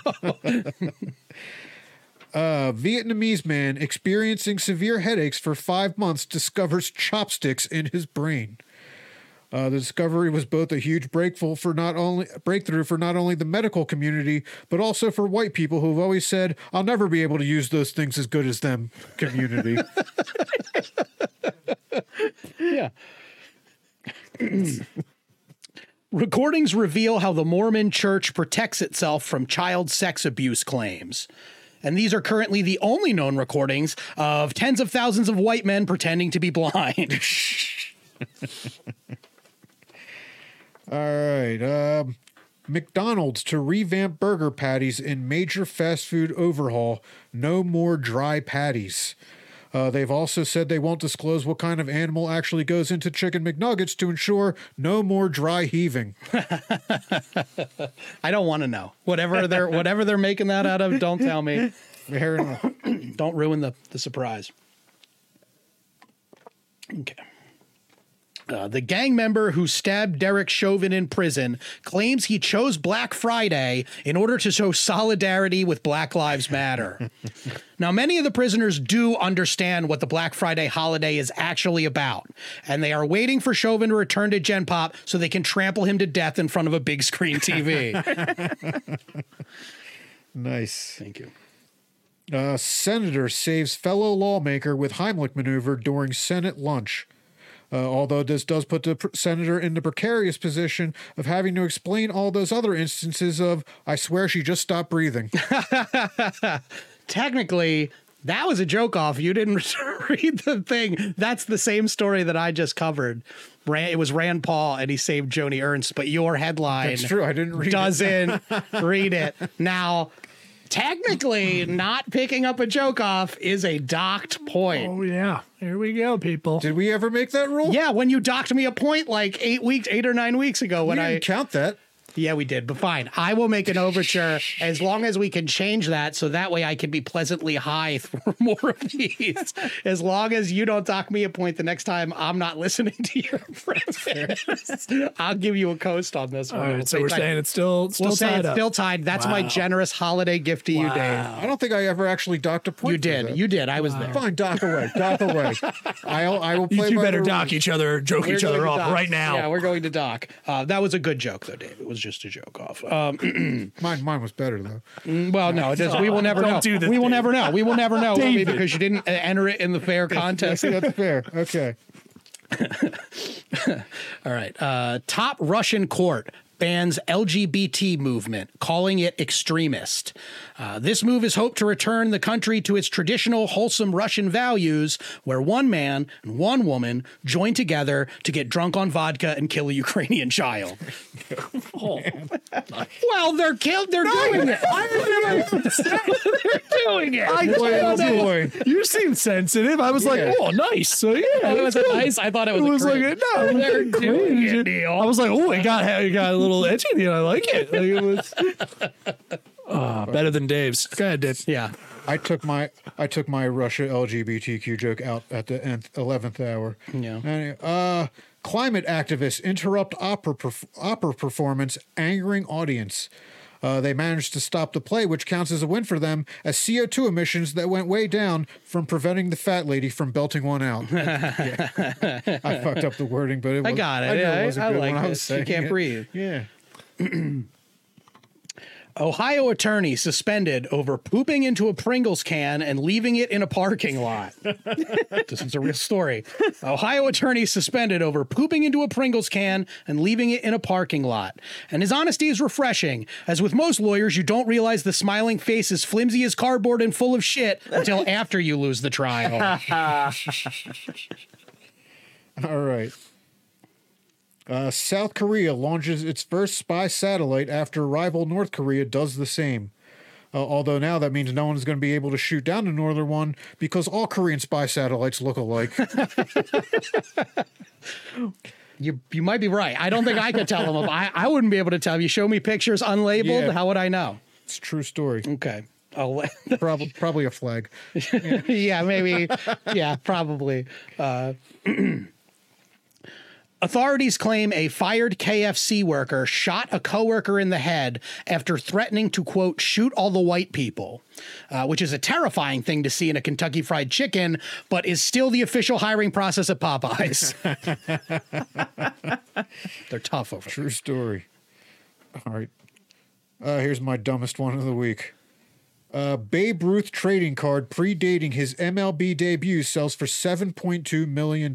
E: A Vietnamese man experiencing severe headaches for five months discovers chopsticks in his brain. Uh, the discovery was both a huge breakthrough for not only breakthrough for not only the medical community but also for white people who've always said, "I'll never be able to use those things as good as them." Community.
F: Yeah. Recordings reveal how the Mormon church protects itself from child sex abuse claims. And these are currently the only known recordings of tens of thousands of white men pretending to be blind.
E: All right. Um, McDonald's to revamp burger patties in major fast food overhaul. No more dry patties. Uh, they've also said they won't disclose what kind of animal actually goes into chicken McNuggets to ensure no more dry heaving.
F: I don't want to know. Whatever they're whatever they're making that out of, don't tell me. Don't ruin the, the surprise. Okay. Uh, the gang member who stabbed Derek Chauvin in prison claims he chose Black Friday in order to show solidarity with Black Lives Matter. now, many of the prisoners do understand what the Black Friday holiday is actually about, and they are waiting for Chauvin to return to Gen Pop so they can trample him to death in front of a big screen TV.
E: Nice.
F: Thank you.
E: Uh, senator saves fellow lawmaker with Heimlich maneuver during Senate lunch. Uh, although this does put the pr- senator in the precarious position of having to explain all those other instances of, I swear she just stopped breathing.
F: technically that was a joke off. You didn't read the thing. That's the same story that I just covered. Ran, it was Rand Paul and he saved Joni Ernst, but your headline
E: That's true. I didn't read it.
F: doesn't read it. Now, technically, not picking up a joke off is a docked point.
H: Oh yeah, here we go, people.
E: Did we ever make that rule?
F: Yeah, when you docked me a point like eight weeks, eight or nine weeks ago, when
E: didn't
F: I
E: count that.
F: Yeah, we did, but fine. I will make an overture as long as we can change that so that way I can be pleasantly high for more of these. As long as you don't dock me a point the next time I'm not listening to your friends. I'll give you a coast on this
H: All
F: one.
H: right,
F: We'll
H: so
F: say
H: we're
F: tied-
H: saying it's still still
F: We'll say
H: tied
F: it's
H: up.
F: still tied. That's my generous holiday gift to you, Dave.
E: I don't think I ever actually docked a point.
F: You did.
E: that.
F: You did. I was there.
E: Fine, dock away. Dock away. I'll, I will play
H: You two better dock each other, joke
F: We're
H: each other
F: to
H: off
F: dock.
H: right now.
F: Yeah, we're going to dock. Uh, that was a good joke, though, Dave. It was just a joke off. Um,
E: Mine, mine was better though.
F: Well, no, it does. We will never
H: Don't
F: know.
H: do this,
F: we will
H: David.
F: never know. We will never know
H: David.
F: because you didn't uh, enter it in the fair contest.
E: That's fair. Okay.
F: All right. Uh, top Russian court bans LGBT movement, calling it extremist. Uh, this move is hoped to return the country to its traditional wholesome Russian values, where one man and one woman join together to get drunk on vodka and kill a Ukrainian child. well, they're killed. They're doing it. I they're doing it.
H: I
E: Boy, oh boy.
H: You seem sensitive. I was
E: Yeah.
H: like, oh, nice. So yeah,
F: It was a nice. I thought it was.
H: It
F: a
H: was like
F: cringe.
H: a, no,
F: They're doing it, Neil.
H: I was like, oh, it got it got a little edgy. and I like it. Like it was Ah, better than Dave's. Go ahead, Dave.
F: Yeah.
E: I took my I took my Russia LGBTQ joke out at the nth, 11th hour.
F: Yeah.
E: Anyway, uh, climate activists interrupt opera perf- opera performance, angering audience. Uh, they managed to stop the play, which counts as a win for them, as CO2 emissions that went way down from preventing the fat lady from belting one out. Yeah. I fucked up the wording, but it
F: I got it.
E: I,
F: Yeah,
E: was a
F: I
E: good
F: like
E: one. I
F: this.
E: was
F: You can't
E: it.
F: breathe.
E: Yeah.
F: Ohio attorney suspended over pooping into a Pringles can and leaving it in a parking lot. this is a real story. Ohio attorney suspended over pooping into a Pringles can and leaving it in a parking lot. And his honesty is refreshing, as with most lawyers, you don't realize the smiling face is flimsy as cardboard and full of shit until after you lose the trial.
E: All right. Uh, South Korea launches its first spy satellite after rival North Korea does the same. Uh, although now that means no one's going to be able to shoot down the northern one because all Korean spy satellites look alike.
F: You you might be right. I don't think I could tell them. I I wouldn't be able to tell you. Show me pictures unlabeled.
E: Yeah.
F: How would I know?
E: it's a true story.
F: Okay. Oh,
E: Probably probably a flag.
F: yeah, maybe. Yeah, probably. Uh, authorities claim a fired KFC worker shot a coworker in the head after threatening to quote shoot all the white people, uh, which is a terrifying thing to see in a Kentucky Fried Chicken, but is still the official hiring process at Popeyes. They're tough over there.
E: True story. All right. Uh, here's my dumbest one of the week. Uh, Babe Ruth trading card predating his MLB debut sells for $7.2 million.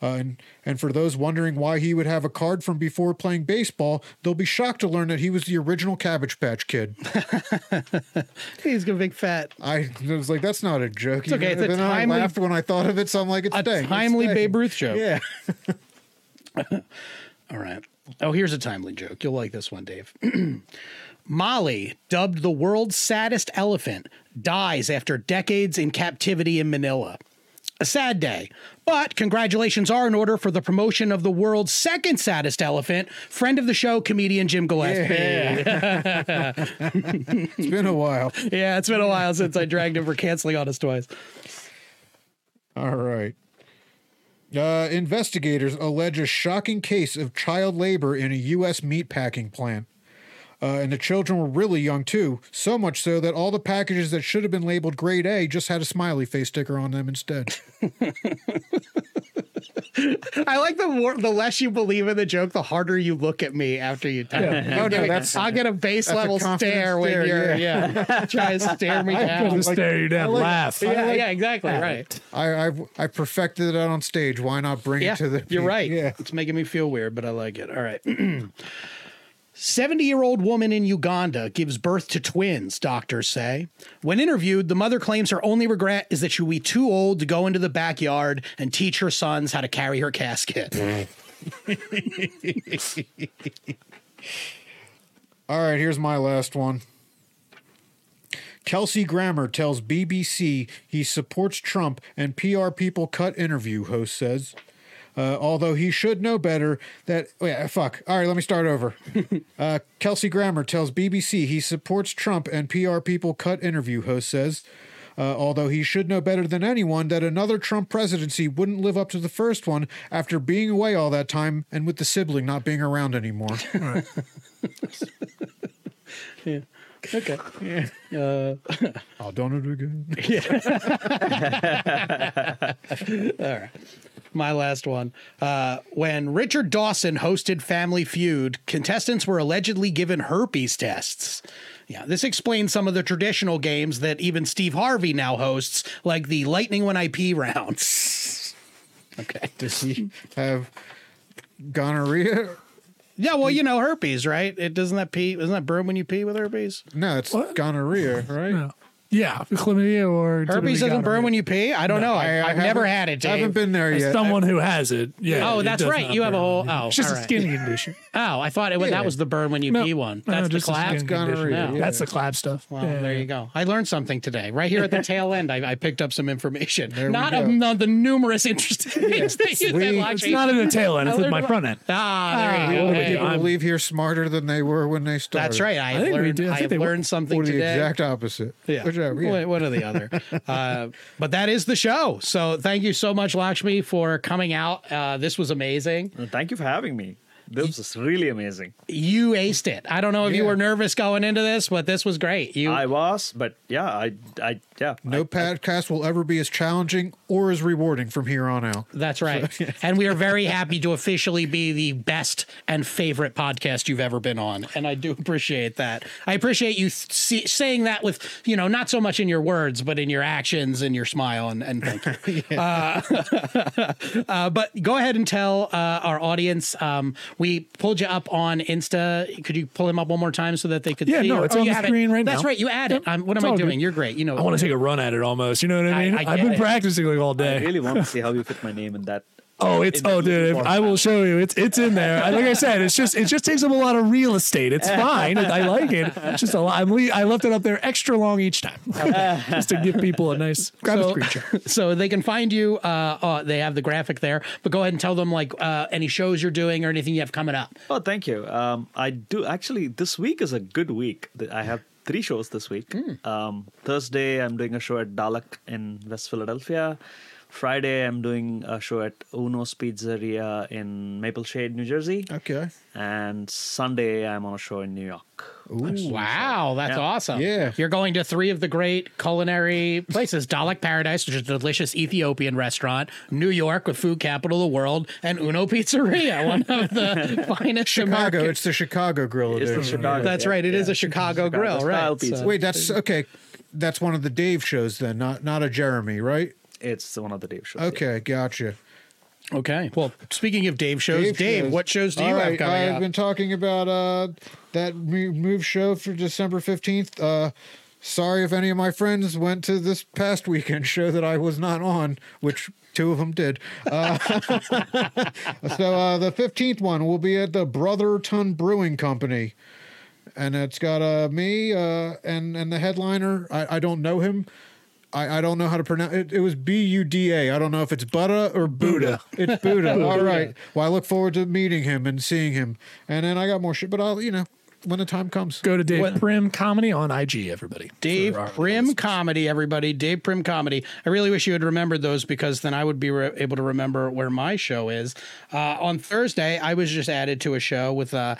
E: Uh, and, and for those wondering why he would have a card from before playing baseball, they'll be shocked to learn that he was the original Cabbage Patch Kid.
F: He's a big fat.
E: I was like, that's not a joke.
F: It's okay, it's a
E: then I laughed when I thought of it, so I'm like, it's
F: A
E: it's
F: timely
E: staying.
F: Babe Ruth joke.
E: Yeah.
F: All right. Oh, here's a timely joke. You'll like this one, Dave. Molly, dubbed the world's saddest elephant, dies after decades in captivity in Manila. A sad day, but congratulations are in order for the promotion of the world's second saddest elephant, friend of the show, comedian Jim Gillespie.
E: It's been a while.
F: Yeah, it's been a while since I dragged him for canceling on us twice.
E: All right. Uh, investigators allege a shocking case of child labor in a U.S. meatpacking plant. Uh, and the children were really young too, so much so that all the packages that should have been labeled grade A just had a smiley face sticker on them instead.
F: I like the more the less you believe in the joke, the harder you look at me after you tell it.
E: Oh, no, that's-
F: I'll get a base
E: that's a
F: level stare when
E: stare,
F: you're yeah, try to stare me down.
H: Just stare you down, laugh.
F: yeah, yeah, exactly right.
E: I, I've I perfected it on stage. Why not bring
F: Yeah,
E: it to the?
F: you're right.
E: Yeah.
F: It's making me feel weird, but I like it. All right. 70 year old woman in Uganda gives birth to twins, doctors say. When interviewed, the mother claims her only regret is that she will be too old to go into the backyard and teach her sons how to carry her casket.
E: All right, here's my last one. Kelsey Grammer tells BBC he supports Trump and PR people cut interview, host says. Uh, although he should know better that. Oh yeah, fuck. All right, let me start over. uh, Kelsey Grammer tells BBC he supports Trump and PR people cut interview, host says. Uh, although he should know better than anyone that another Trump presidency wouldn't live up to the first one after being away all that time and with the sibling not being around anymore. Yeah.
F: Okay.
E: I'll done it again.
F: My last one. Uh, when Richard Dawson hosted Family Feud, contestants were allegedly given herpes tests. Yeah, this explains some of the traditional games that even Steve Harvey now hosts, like the Lightning When I Pee rounds. okay.
E: Does he have gonorrhea?
F: Yeah, well, you know herpes, right? It doesn't that pee? Doesn't that burn when you pee with herpes?
E: No, it's gonorrhea, right?
H: No. Yeah, chlamydia or
F: Herpes doesn't burn when you pee. I don't know. I,
E: I- I
F: have never
E: haven't-
F: had it. Dave.
E: haven't been there
H: As
E: yet.
H: someone who has it, yeah.
F: Oh,
H: it
F: that's
H: does
F: right.
H: not
F: You have a
H: burn.
F: whole- oh,
H: it's just
F: all
H: a
F: right.
H: skin condition.
F: Oh, I thought it, was that was the burn when you
H: No,
F: pee one.
H: no,
F: That's the
H: just a
F: clap.
H: skin
E: gonorrhea,
H: condition.
E: yeah.
H: That's the clap stuff.
F: Well,
H: Yeah,
F: there you go. I learned something today. Right here at the tail end, I, I picked up some information.
E: we
F: Not
E: go.
F: of not the numerous interesting things that you said,
E: Sweet.
H: It's not in the tail end. It's
F: I
H: in my front end.
F: Ah, there you
H: Ah,
F: go. Hey,
E: People
H: I'm-
E: leave here smarter than they were when they started.
F: That's right. I,
H: think we
F: learned.
H: did. I
F: I,
H: think
F: have
H: they were-
F: learned something
E: Or the
F: today.
E: exact opposite.
F: Yeah.
E: Whichever. Yeah.
F: One, one or the other. uh, but that is the show. So thank you so much, Lakshmi, for coming out. Uh, this was amazing.
G: Thank you for having me. This was really amazing.
F: You aced it. I don't know if you were nervous going into this, but this was great. You
G: I was, but yeah, I, I, yeah.
E: No
G: I-
E: podcast will ever be as challenging or as rewarding from here on out.
F: That's right. and we are very happy to officially be the best and favorite podcast you've ever been on. And I do appreciate that. I appreciate you th- see, saying that with, you know, not so much in your words, but in your actions and your smile. And, and thank you. uh, uh, but go ahead and tell uh, our audience. Um, we pulled you up on Insta. Could you pull him up one more time so that they could
H: Yeah,
F: see?
H: no, it's
F: oh,
H: on
F: you
H: the
F: have it.
H: screen right
F: That's
H: now.
F: right. You add it. Um, what
H: It's
F: am I doing?
H: good.
F: You're great. You know,
H: I want to take a run at it almost. You know what I
F: I-
H: mean?
F: I
H: I,
F: get
H: have been
F: it.
H: practicing like all day.
G: I really want to see how you fit my name in that
H: Oh, it's oh, dude! I will show you. It's it's in there. Like I said, it's just it just takes up a lot of real estate. It's fine. I like it. It's just a lot. I'm le- I left it up there extra long each time, just to give people a nice grab a
F: So,
H: screenshot.
F: so they can find you. Uh, uh, they have the graphic there, but go ahead and tell them like uh, any shows you're doing or anything you have coming up.
G: Oh, thank you. Um, I do actually. This week is a good week. Th- I have three shows this week. Um, Thursday, I'm doing a show at Dahlak in West Philadelphia. Friday, I'm doing a show at Uno's Pizzeria in Maple Shade, New Jersey.
E: Okay.
G: And Sunday, I'm on a show in New York.
F: Wow, that's
G: Yeah.
F: awesome.
E: Yeah.
F: You're going to three of the great culinary places Dahlak Paradise, which is a delicious Ethiopian restaurant, New York, with food capital of the world, and Uno Pizzeria, one of the finest
E: Chicago.
F: American-
E: It's the Chicago Grill
G: It's the Chicago.
F: That's right. It is a Chicago,
G: Chicago
F: grill,
G: style
F: right?
G: pizza.
F: So-
E: Wait, that's okay. That's one of the Dave shows then, not not a Jeremy, right?
G: It's one of the Dave shows. yeah.
E: Okay, gotcha.
F: Okay. Well, speaking of Dave shows, Dave,
E: shows.
F: what shows do you
E: All
F: have
E: right,
F: coming
E: I've
F: up?
E: been talking about uh, that move show for December fifteenth. Uh, sorry if any of my friends went to this past weekend show that I was not on, which two of them did. Uh, so uh, the fifteenth one will be at the Brotherton Brewing Company. And it's got uh, me uh, and and the headliner. I, I don't know him. I, I don't know how to pronounce it. It was B U D A. I don't know if it's Buddha or Buddha. It's Buddha. All right. Well, I look forward to meeting him and seeing him. And then I got more shit, but I'll, you know, when the time comes.
H: Go to Dave what? Prim Comedy on IG, everybody.
F: Dave Prim
H: listeners.
F: Comedy, everybody. Dave Prim Comedy. I really wish you had remembered those because then I would be re- able to remember where my show is. Uh, on Thursday, I was just added to a show with uh,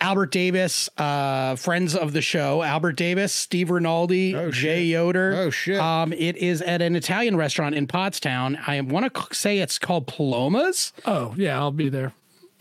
F: Albert Davis, uh, friends of the show, Albert Davis, Steve Rinaldi,
E: Oh,
F: Jay
E: shit.
F: Yoder.
E: Oh, shit.
F: Um, it is at an Italian restaurant in Pottstown. I want to say it's called Palomas.
H: Oh yeah, I'll be there.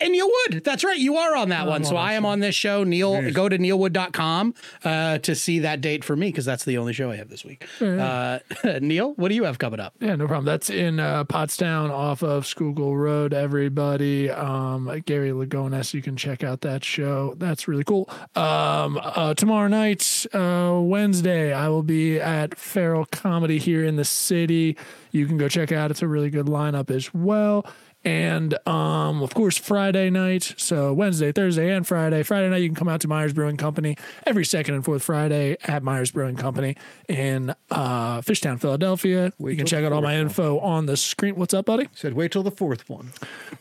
F: And you would. That's right. You are on that one. So I am on this show. Neil, go to neilwood.com uh, to see that date for me because that's the only show I have this week. Uh, Neil, what do you have coming up?
H: Yeah, no problem. That's in uh, Pottstown off of Schuylkill Road, everybody. Um, Gary Lagones, you can check out that show. That's really cool. Um, uh, tomorrow night, uh, Wednesday, I will be at Feral Comedy here in the city. You can go check it out. It's a really good lineup as well. And um, of course, Friday night. So Wednesday, Thursday, and Friday. Friday night, you can come out to Myers Brewing Company every second and fourth Friday at Myers Brewing Company in uh, Fishtown, Philadelphia. you can check out all my info on the screen. What's up, buddy?
E: Said, wait till the fourth one.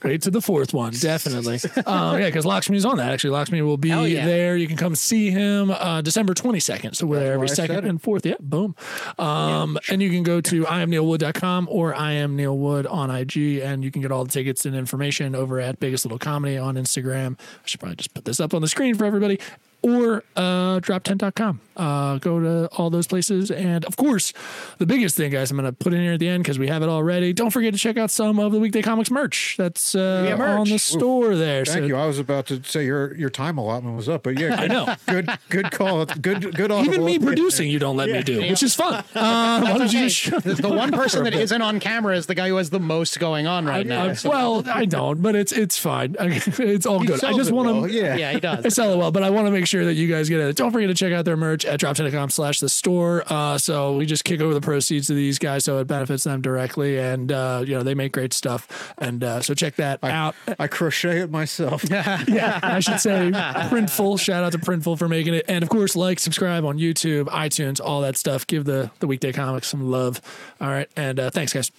H: Wait till the fourth one, definitely. um, yeah, because Lakshmi's on that. Actually, Lakshmi will be
F: yeah.
H: there. You can come see him uh, December 22nd. So we're there every
E: why I said
H: second and fourth. Yeah, boom. Um, And you can go to iamneilwood.com or I am Neil Wood on IG, and you can get all the tickets and information over at Biggest Little Comedy on Instagram. I should probably just put this up on the screen for everybody. Or uh, droptent.com. Uh, go to all those places. And of course, the biggest thing, guys, I'm going to put in here at the end because we have it already. Don't forget to check out some of the Weekday Comics merch that's uh,
F: Yeah, merch.
H: on the store there.
E: Thank
H: So-
E: you. I was about to say your your time allotment was up, but yeah,
H: I know.
E: good good call. Good good.
H: Even me producing, you don't let me do, which is fun. Uh, why don't you just
F: the one person that isn't on camera is the guy who has the most going on right now.
H: Uh, well, I don't, but it's it's fine. It's all good. I just want to,
E: well, yeah.
F: yeah, he
H: I
F: does.
H: sell it well, but I want to make sure that you guys get it. Don't forget to check out their merch at droptent.com slash the store. Uh, so we just kick over the proceeds to these guys, so it benefits them directly, and uh, you know they make great stuff. And uh, so check that out.
E: I crochet it myself.
H: yeah, I should say Printful. Shout out to Printful for making it, and of course, like, subscribe on YouTube, iTunes, all that stuff. Give the the weekday comics some love. All right, and uh, thanks, guys.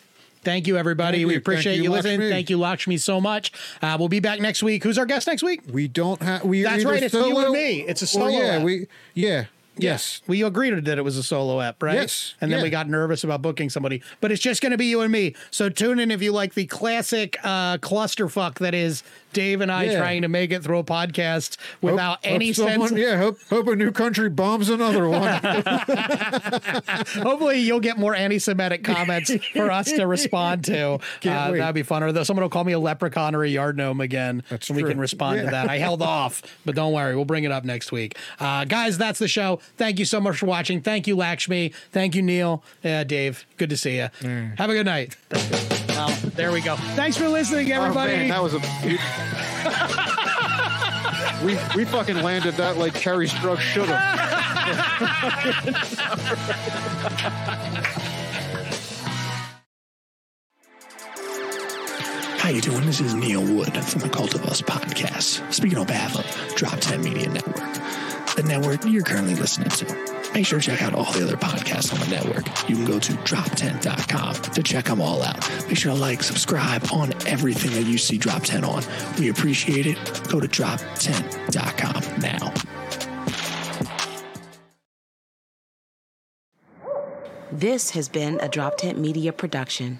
F: Thank you, everybody.
E: Thank
F: we
E: you.
F: appreciate you,
E: you,
F: listening.
E: Lakshmi.
F: Thank you, Lakshmi, so much. Uh, we'll be back next week. Who's our guest next week?
E: We don't have. We
F: That's right, it's you and me. It's a solo
E: yeah,
F: app.
E: we yeah yes.
F: We agreed that it was a solo app, right?
E: Yes,
F: And then
E: yeah.
F: we got nervous about booking somebody, but it's just going to be you and me. So tune in if you like the classic uh, clusterfuck that is Dave and I
E: Yeah.
F: trying to make it through a podcast without
E: hope
F: any
E: someone-
F: sense.
E: Yeah, hope hope a new country bombs another one.
F: Hopefully, you'll get more anti-Semitic comments for us to respond to. Uh, that'd be fun. Or though someone will call me a leprechaun or a yard gnome again,
E: That's
F: and we can respond to that. I held off, but don't worry, we'll bring it up next week. Uh, guys, that's the show. Thank you so much for watching. Thank you, Lakshmi. Thank you, Neil. Yeah, Dave. Good to see you.
E: Mm.
F: Have a good night. Well, there we go. Thanks for listening, everybody.
E: Oh, man, that was a. we we fucking landed that like Kerri Strug should have.
H: Hi, you doing? This is Neil Wood from the Cult of Us podcast. Speaking on behalf of DropTent Media Network, the network you're currently listening to. Make sure to check out all the other podcasts on the network. You can go to droptent.com to check them all out. Make sure to like, subscribe on everything that you see DropTent on. We appreciate it. Go to droptent.com now.
A: This has been a Drop Tent Media production.